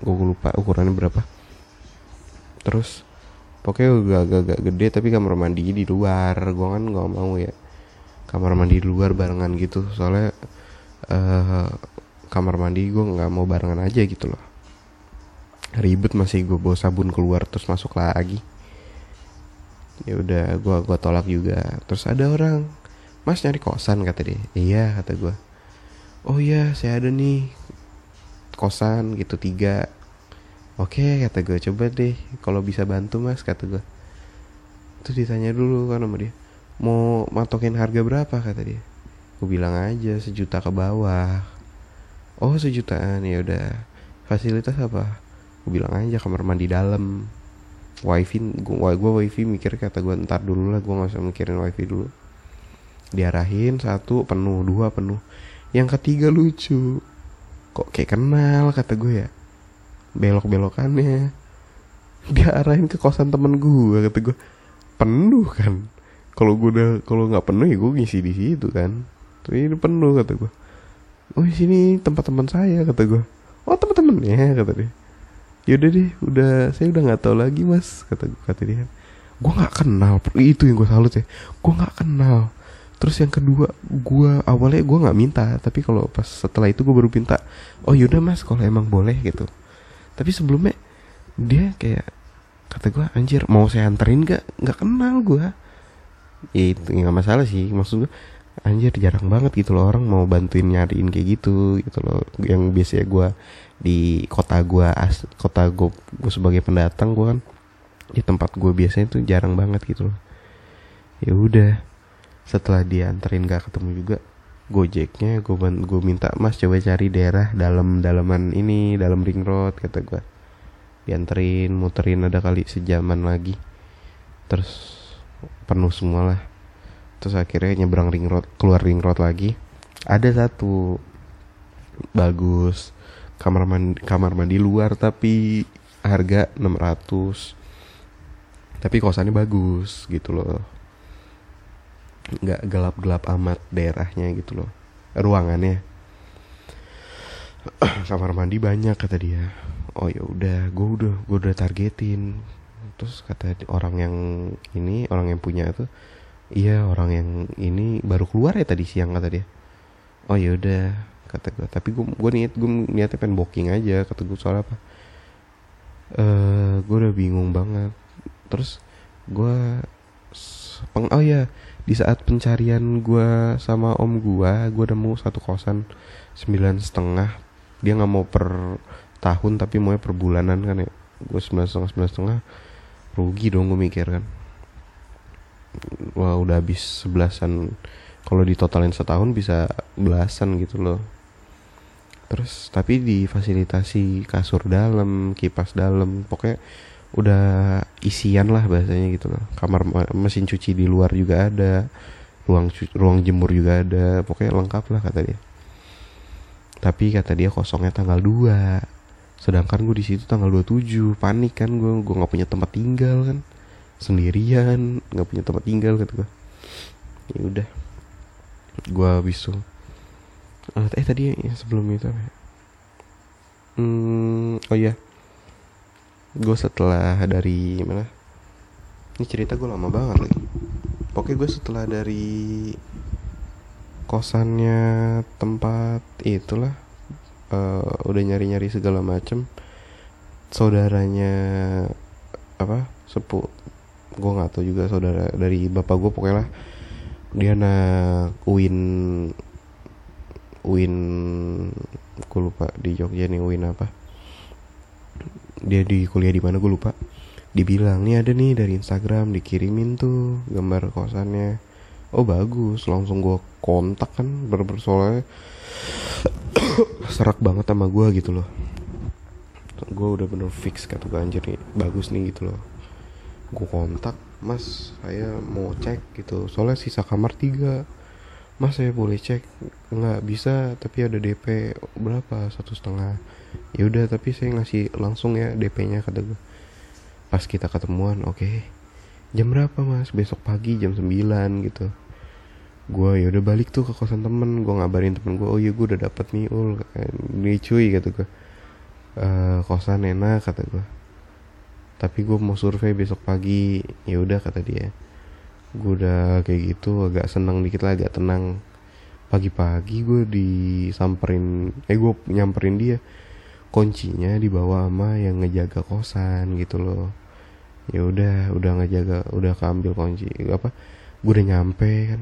gue lupa ukurannya berapa. Terus pokoknya agak-agak gede tapi kamar mandi di luar gue kan nggak mau ya kamar mandi di luar barengan gitu. Soalnya uh, kamar mandi gue nggak mau barengan aja gitu loh. Ribet masih gue bawa sabun keluar terus masuk lagi. Ya udah gue gua tolak juga. Terus ada orang mas nyari kosan kata dia. Iya kata gue oh iya saya ada nih kosan gitu tiga. Oke kata gue coba deh kalau bisa bantu mas kata gue terus ditanya dulu kan sama dia mau matokin harga berapa kata dia. Gue bilang aja sejuta ke bawah. Oh sejutaan ya udah. Fasilitas apa? Gue bilang aja kamar mandi dalam. Wifi gue gue wifi mikir kata gue ntar dulu lah gue nggak usah mikirin wifi dulu. Diarahin satu penuh dua penuh. Yang ketiga lucu. Kok kayak kenal kata gue ya. Belok belokannya diarahin ke kosan temen gue kata gue penuh kan kalau gue udah kalau nggak penuh ya gue ngisi di situ kan. Tapi ini penuh kata gue oh sini tempat teman saya kata gue oh teman-temannya kata dia. Yaudah deh udah saya udah nggak tahu lagi mas kata kata dia. Gue nggak kenal itu yang gue salut ya. Gue nggak kenal. Terus yang kedua gue awalnya gue nggak minta. Tapi kalau pas setelah itu gue baru minta oh yaudah mas kalau emang boleh gitu. Tapi sebelumnya dia kayak kata gue anjir mau saya anterin gak nggak kenal gue ya itu nggak masalah sih. Maksud gue anjir jarang banget gitu loh orang mau bantuin nyariin kayak gitu gitu loh. Yang biasanya gue di kota gue as kota gue sebagai pendatang gue kan di tempat gue biasanya tuh jarang banget gitu loh. Ya udah setelah dia anterin gak ketemu juga gojeknya gue gue minta mas coba cari daerah dalam dalaman ini dalam ring road kata gue dianterin muterin ada kali sejaman lagi. Terus penuh semua lah. Terus akhirnya nyebrang ring road keluar ring road lagi. Ada satu bagus kamar mandi kamar mandi luar tapi harga 600 tapi kosannya bagus gitu loh. Nggak gelap-gelap amat daerahnya gitu loh. Ruangannya. Kamar mandi banyak kata dia. Oh ya udah gue udah gue udah targetin terus kata orang yang ini orang yang punya itu iya orang yang ini baru keluar ya tadi siang kata dia. Oh ya udah kata gue tapi gue gue niat gue niatnya pengen booking aja kata gue soal apa? Eh gue udah bingung banget. Terus gue peng oh ya di saat pencarian gue sama om gue gue mau satu kosan sembilan setengah. Dia nggak mau per tahun tapi mau per bulanan kan ya. Gue sembilan setengah sembilan setengah rugi dong gue mikir kan. Wah udah habis sebelasan kalau ditotalin setahun bisa belasan gitu loh. Terus tapi difasilitasi kasur dalam kipas dalam pokoknya udah isian lah bahasanya gitu loh. Kamar mesin cuci di luar juga ada ruang ruang jemur juga ada pokoknya lengkap lah kata dia. Tapi kata dia kosongnya tanggal 2 sedangkan gue di situ tanggal 27 panik kan gue gue nggak punya tempat tinggal kan. Sendirian nggak punya tempat tinggal kata gue ya udah gue habis tuh. Uh, eh tadi ya, sebelum itu apa ya? hmm, oh iya. Gue setelah dari mana? Ini cerita gue lama banget lagi. Pokoknya gue setelah dari kosannya tempat itulah uh, udah nyari-nyari segala macem. Saudaranya apa sepu gue nggak tahu juga saudara dari bapak gue pokoknya lah. Dia anak Uin Uin gue lupa di Jogja nih Uin apa. Dia di kuliah di mana gue lupa. Dibilang nih ada nih dari Instagram dikirimin tuh gambar kosannya. Oh bagus langsung gue kontak kan bener soalnya serak banget sama gue gitu loh. Gue udah bener fix kata gue anjir nih bagus nih gitu loh. Gue kontak mas saya mau cek gitu. Soalnya sisa kamar tiga. Mas saya boleh cek? Nggak bisa tapi ada DP berapa? Satu setengah. Ya udah tapi saya ngasih langsung ya DP-nya kata gue pas kita ketemuan oke. Okay. jam berapa mas? Besok pagi jam 9 gitu gue ya udah balik tuh ke kosan temen. Gue ngabarin temen gue oh iya gue udah dapet nih ul. Nih cuy kata gue uh, kosan enak kata gue tapi gue mau survei besok pagi. Ya udah kata dia. Gue udah kayak gitu agak senang dikit lah agak tenang. Pagi-pagi gue disamperin eh gue nyamperin dia. Kuncinya dibawa sama yang ngejaga kosan gitu loh. Ya udah udah ngejaga udah keambil kunci apa gue udah nyampe kan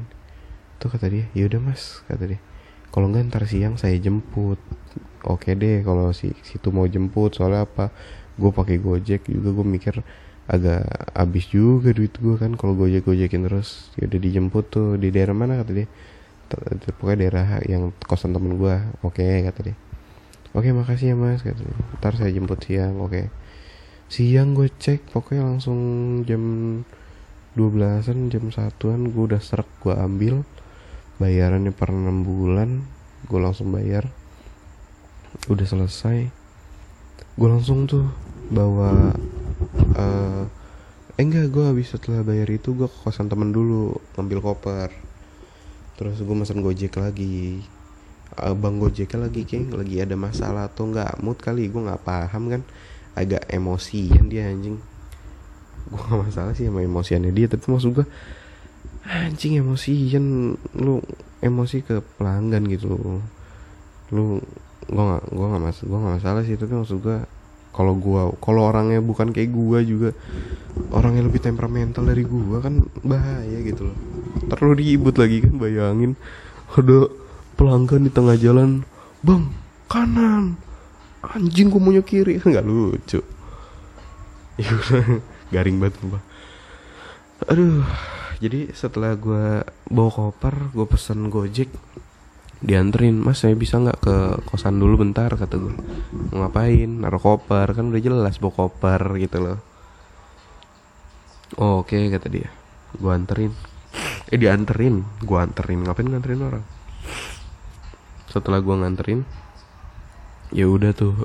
tuh kata dia. Ya udah mas kata dia. Kalau enggak ntar siang saya jemput. Oke deh kalau si situ mau jemput soalnya apa? Gue pakai gojek juga gue mikir agak habis juga duit gue kan kalau gojek gojekin terus. Ya udah dijemput tuh. Di daerah mana kata dia? Pokoknya daerah yang kosan temen gue oke kata dia. Oke makasih ya mas kata dia. ntar saya jemput siang oke. Siang gue cek pokoknya langsung jam 12an jam satuan gue udah serak gue ambil bayarannya per 6 bulan gue langsung bayar. Udah selesai. Gue langsung tuh bawa uh, eh enggak gue habis setelah bayar itu gue ke kosan temen dulu ngambil koper. Terus gue mesen gojek lagi. Uh, bang gojeknya lagi kayak lagi ada masalah atau enggak mood kali gue nggak paham kan. Agak emosian dia anjing. Gue gak masalah sih sama emosiannya dia tapi maksud gue anjing emosian lu emosi ke pelanggan gitu lu gue gak gue gak mas gue gak masalah sih tapi maksud gue kalau gua kalau orangnya bukan kayak gua juga orang yang lebih temperamental dari gua kan bahaya gitu loh. Terlalu ribut lagi kan bayangin. Ada pelanggan di tengah jalan bang kanan. Anjing gua maunya kiri. Kan nggak lucu. Garing banget gua aduh jadi setelah gua bawa koper gua pesen gojek dianterin mas saya bisa nggak ke kosan dulu bentar? kata gue ngapain? Naruh koper. Kan udah jelas bawa koper gitu loh. Oh, oke okay, kata dia. Gue anterin. Eh dianterin. Gue anterin. Ngapain nganterin orang? Setelah gue nganterin ya udah tuh.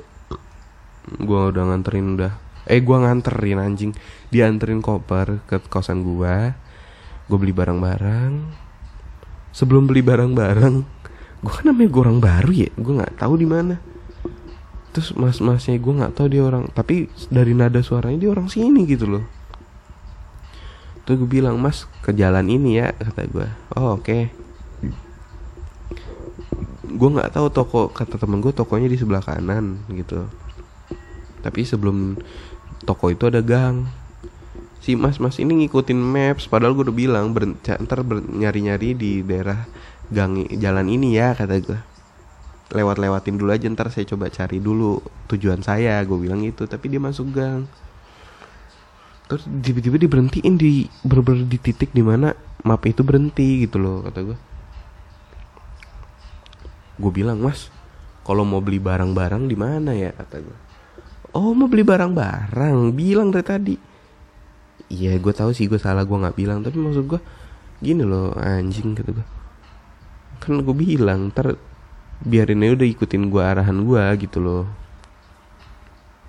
Gue udah nganterin udah. Eh gue nganterin anjing. Dianterin koper ke kosan gue gue beli barang-barang. Sebelum beli barang-barang gue kan namanya gue orang baru ya. Gue nggak tahu di mana. Terus mas masnya gue nggak tahu dia orang tapi dari nada suaranya dia orang sini gitu loh. Tuh gue bilang mas ke jalan ini ya kata gue oh oke. Okay. gue nggak tahu toko kata temen gue tokonya di sebelah kanan gitu. Tapi sebelum toko itu ada gang si mas mas ini ngikutin maps padahal gue udah bilang ber, ntar nyari nyari di daerah gang jalan ini ya kata gue lewat lewatin dulu aja ntar saya coba cari dulu tujuan saya gue bilang itu tapi dia masuk gang. Terus tiba-tiba diberhentiin di berber di titik di mana map itu berhenti gitu loh kata gue gue bilang mas kalau mau beli barang-barang di mana ya? kata gue oh mau beli barang-barang bilang dari tadi iya gue tahu sih gue salah gue nggak bilang. Tapi maksud gue gini loh anjing kata gue kan gue bilang ntar biarin aja udah ikutin gue arahan gue gitu loh.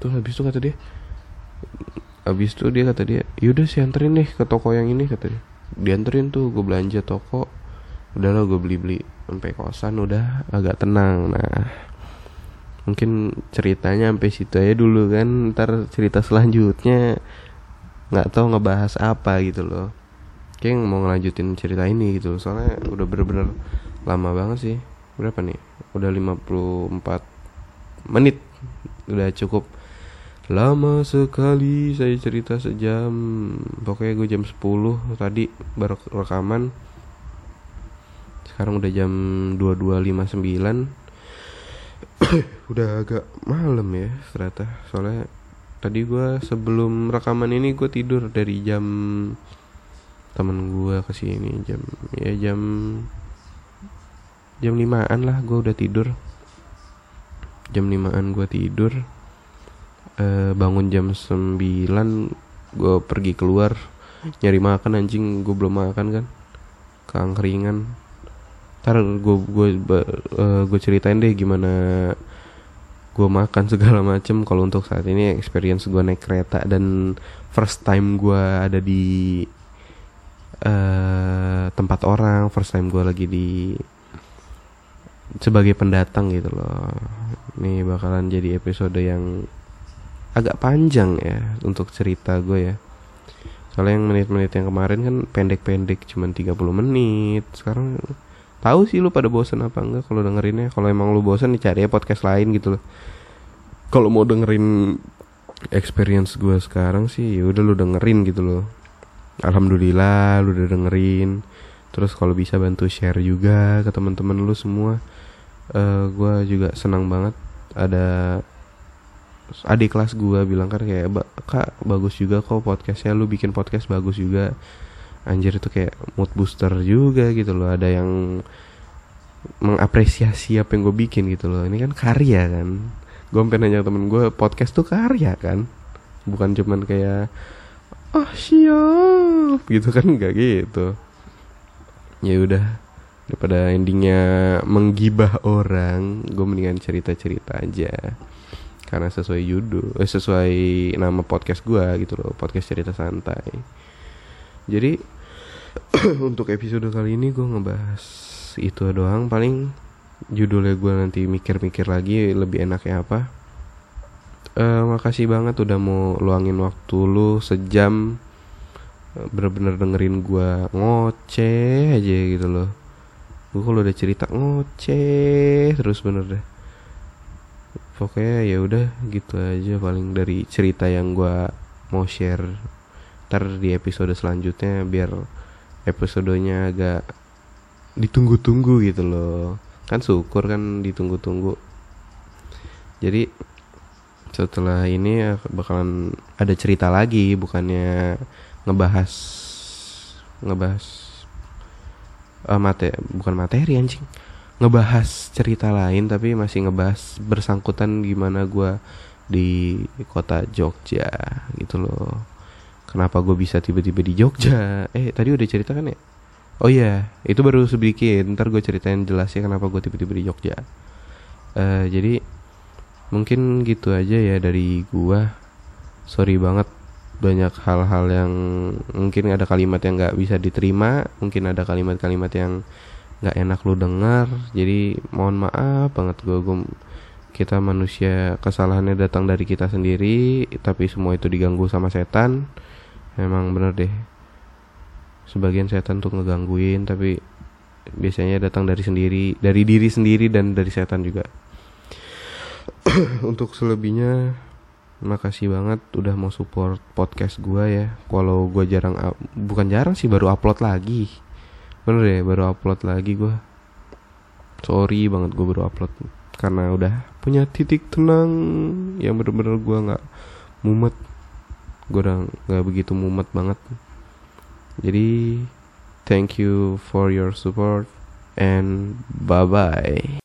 Tuh habis itu kata dia habis itu dia kata dia yaudah sih anterin deh ke toko yang ini kata dia. Dianterin tuh gue belanja toko. Udah lo gue beli beli sampai kosan udah agak tenang. Nah mungkin ceritanya sampai situ aja dulu kan ntar cerita selanjutnya nggak tahu ngebahas apa gitu loh. Kayak mau ngelanjutin cerita ini gitu soalnya udah bener-bener lama banget sih. Berapa nih? Udah 54 menit. Udah cukup lama sekali saya cerita sejam. Pokoknya gue jam 10 tadi baru rekaman. Sekarang udah jam 22.59 udah agak malam ya ternyata. Soalnya tadi gue sebelum rekaman ini gue tidur dari jam temen gue ke sini jam ya jam jam limaan lah gue udah tidur. Jam limaan gue tidur uh, bangun jam 9 gue pergi keluar nyari makan anjing gue belum makan kan keangkringan. Ntar gue gue uh, gue ceritain deh gimana gue makan segala macem. Kalau untuk saat ini experience gue naik kereta dan first time gue ada di uh, tempat orang first time gue lagi di sebagai pendatang gitu loh. Ini bakalan jadi episode yang agak panjang ya untuk cerita gue ya. Soalnya yang menit-menit yang kemarin kan pendek-pendek cuman 30 menit. Sekarang tahu sih lu pada bosen apa enggak kalau dengerinnya. Kalau emang lu bosen dicari ya podcast lain gitu loh. Kalau mau dengerin experience gue sekarang sih ya udah lu dengerin gitu loh. Alhamdulillah lu udah dengerin. Terus kalau bisa bantu share juga ke teman-teman lu semua. Uh, eh, gue juga senang banget ada adik kelas gue bilang kan kayak kak bagus juga kok podcastnya. Lu bikin podcast bagus juga anjir itu kayak mood booster juga gitu loh. Ada yang mengapresiasi apa yang gue bikin gitu loh. Ini kan karya kan. Gue sampai nanya temen gue podcast tuh karya kan? Bukan cuman kayak oh siap gitu kan nggak gitu. Ya udah daripada endingnya menggibah orang gue mendingan cerita cerita aja. Karena sesuai judul eh, sesuai nama podcast gue gitu loh podcast cerita santai. Jadi untuk episode kali ini gue ngebahas itu doang. Paling judulnya gue nanti mikir-mikir lagi lebih enaknya apa. Uh, makasih banget udah mau luangin waktu lu sejam eh, bener-bener dengerin gue ngoceh aja gitu loh. Gue kalau udah cerita ngoceh terus bener deh. Pokoknya ya udah gitu aja paling dari cerita yang gue mau share ntar di episode selanjutnya biar episodenya agak ditunggu-tunggu gitu loh. Kan syukur kan ditunggu-tunggu. Jadi setelah ini bakalan ada cerita lagi bukannya ngebahas ngebahas uh, mate bukan materi anjing. Ngebahas cerita lain tapi masih ngebahas bersangkutan gimana gue di kota Jogja gitu loh kenapa gue bisa tiba-tiba di Jogja? Eh tadi udah cerita kan ya? Oh iya itu baru sedikit ntar gue ceritain jelas ya kenapa gue tiba-tiba di Jogja. Uh, jadi mungkin gitu aja ya dari gue sorry banget banyak hal-hal yang mungkin ada kalimat yang nggak bisa diterima. Mungkin ada kalimat-kalimat yang nggak enak lu dengar. Jadi mohon maaf banget gue gue kita manusia kesalahannya datang dari kita sendiri tapi semua itu diganggu sama setan memang bener deh. Sebagian setan tuh ngegangguin tapi biasanya datang dari sendiri dari diri sendiri dan dari setan juga. Untuk selebihnya makasih banget udah mau support podcast gue ya. Kalau gue jarang bukan jarang sih baru upload lagi. Bener deh baru upload lagi gue sorry banget gue baru upload karena udah punya titik tenang yang bener-bener gue nggak mumet gue udah nggak begitu mumet banget. Jadi thank you for your support and bye bye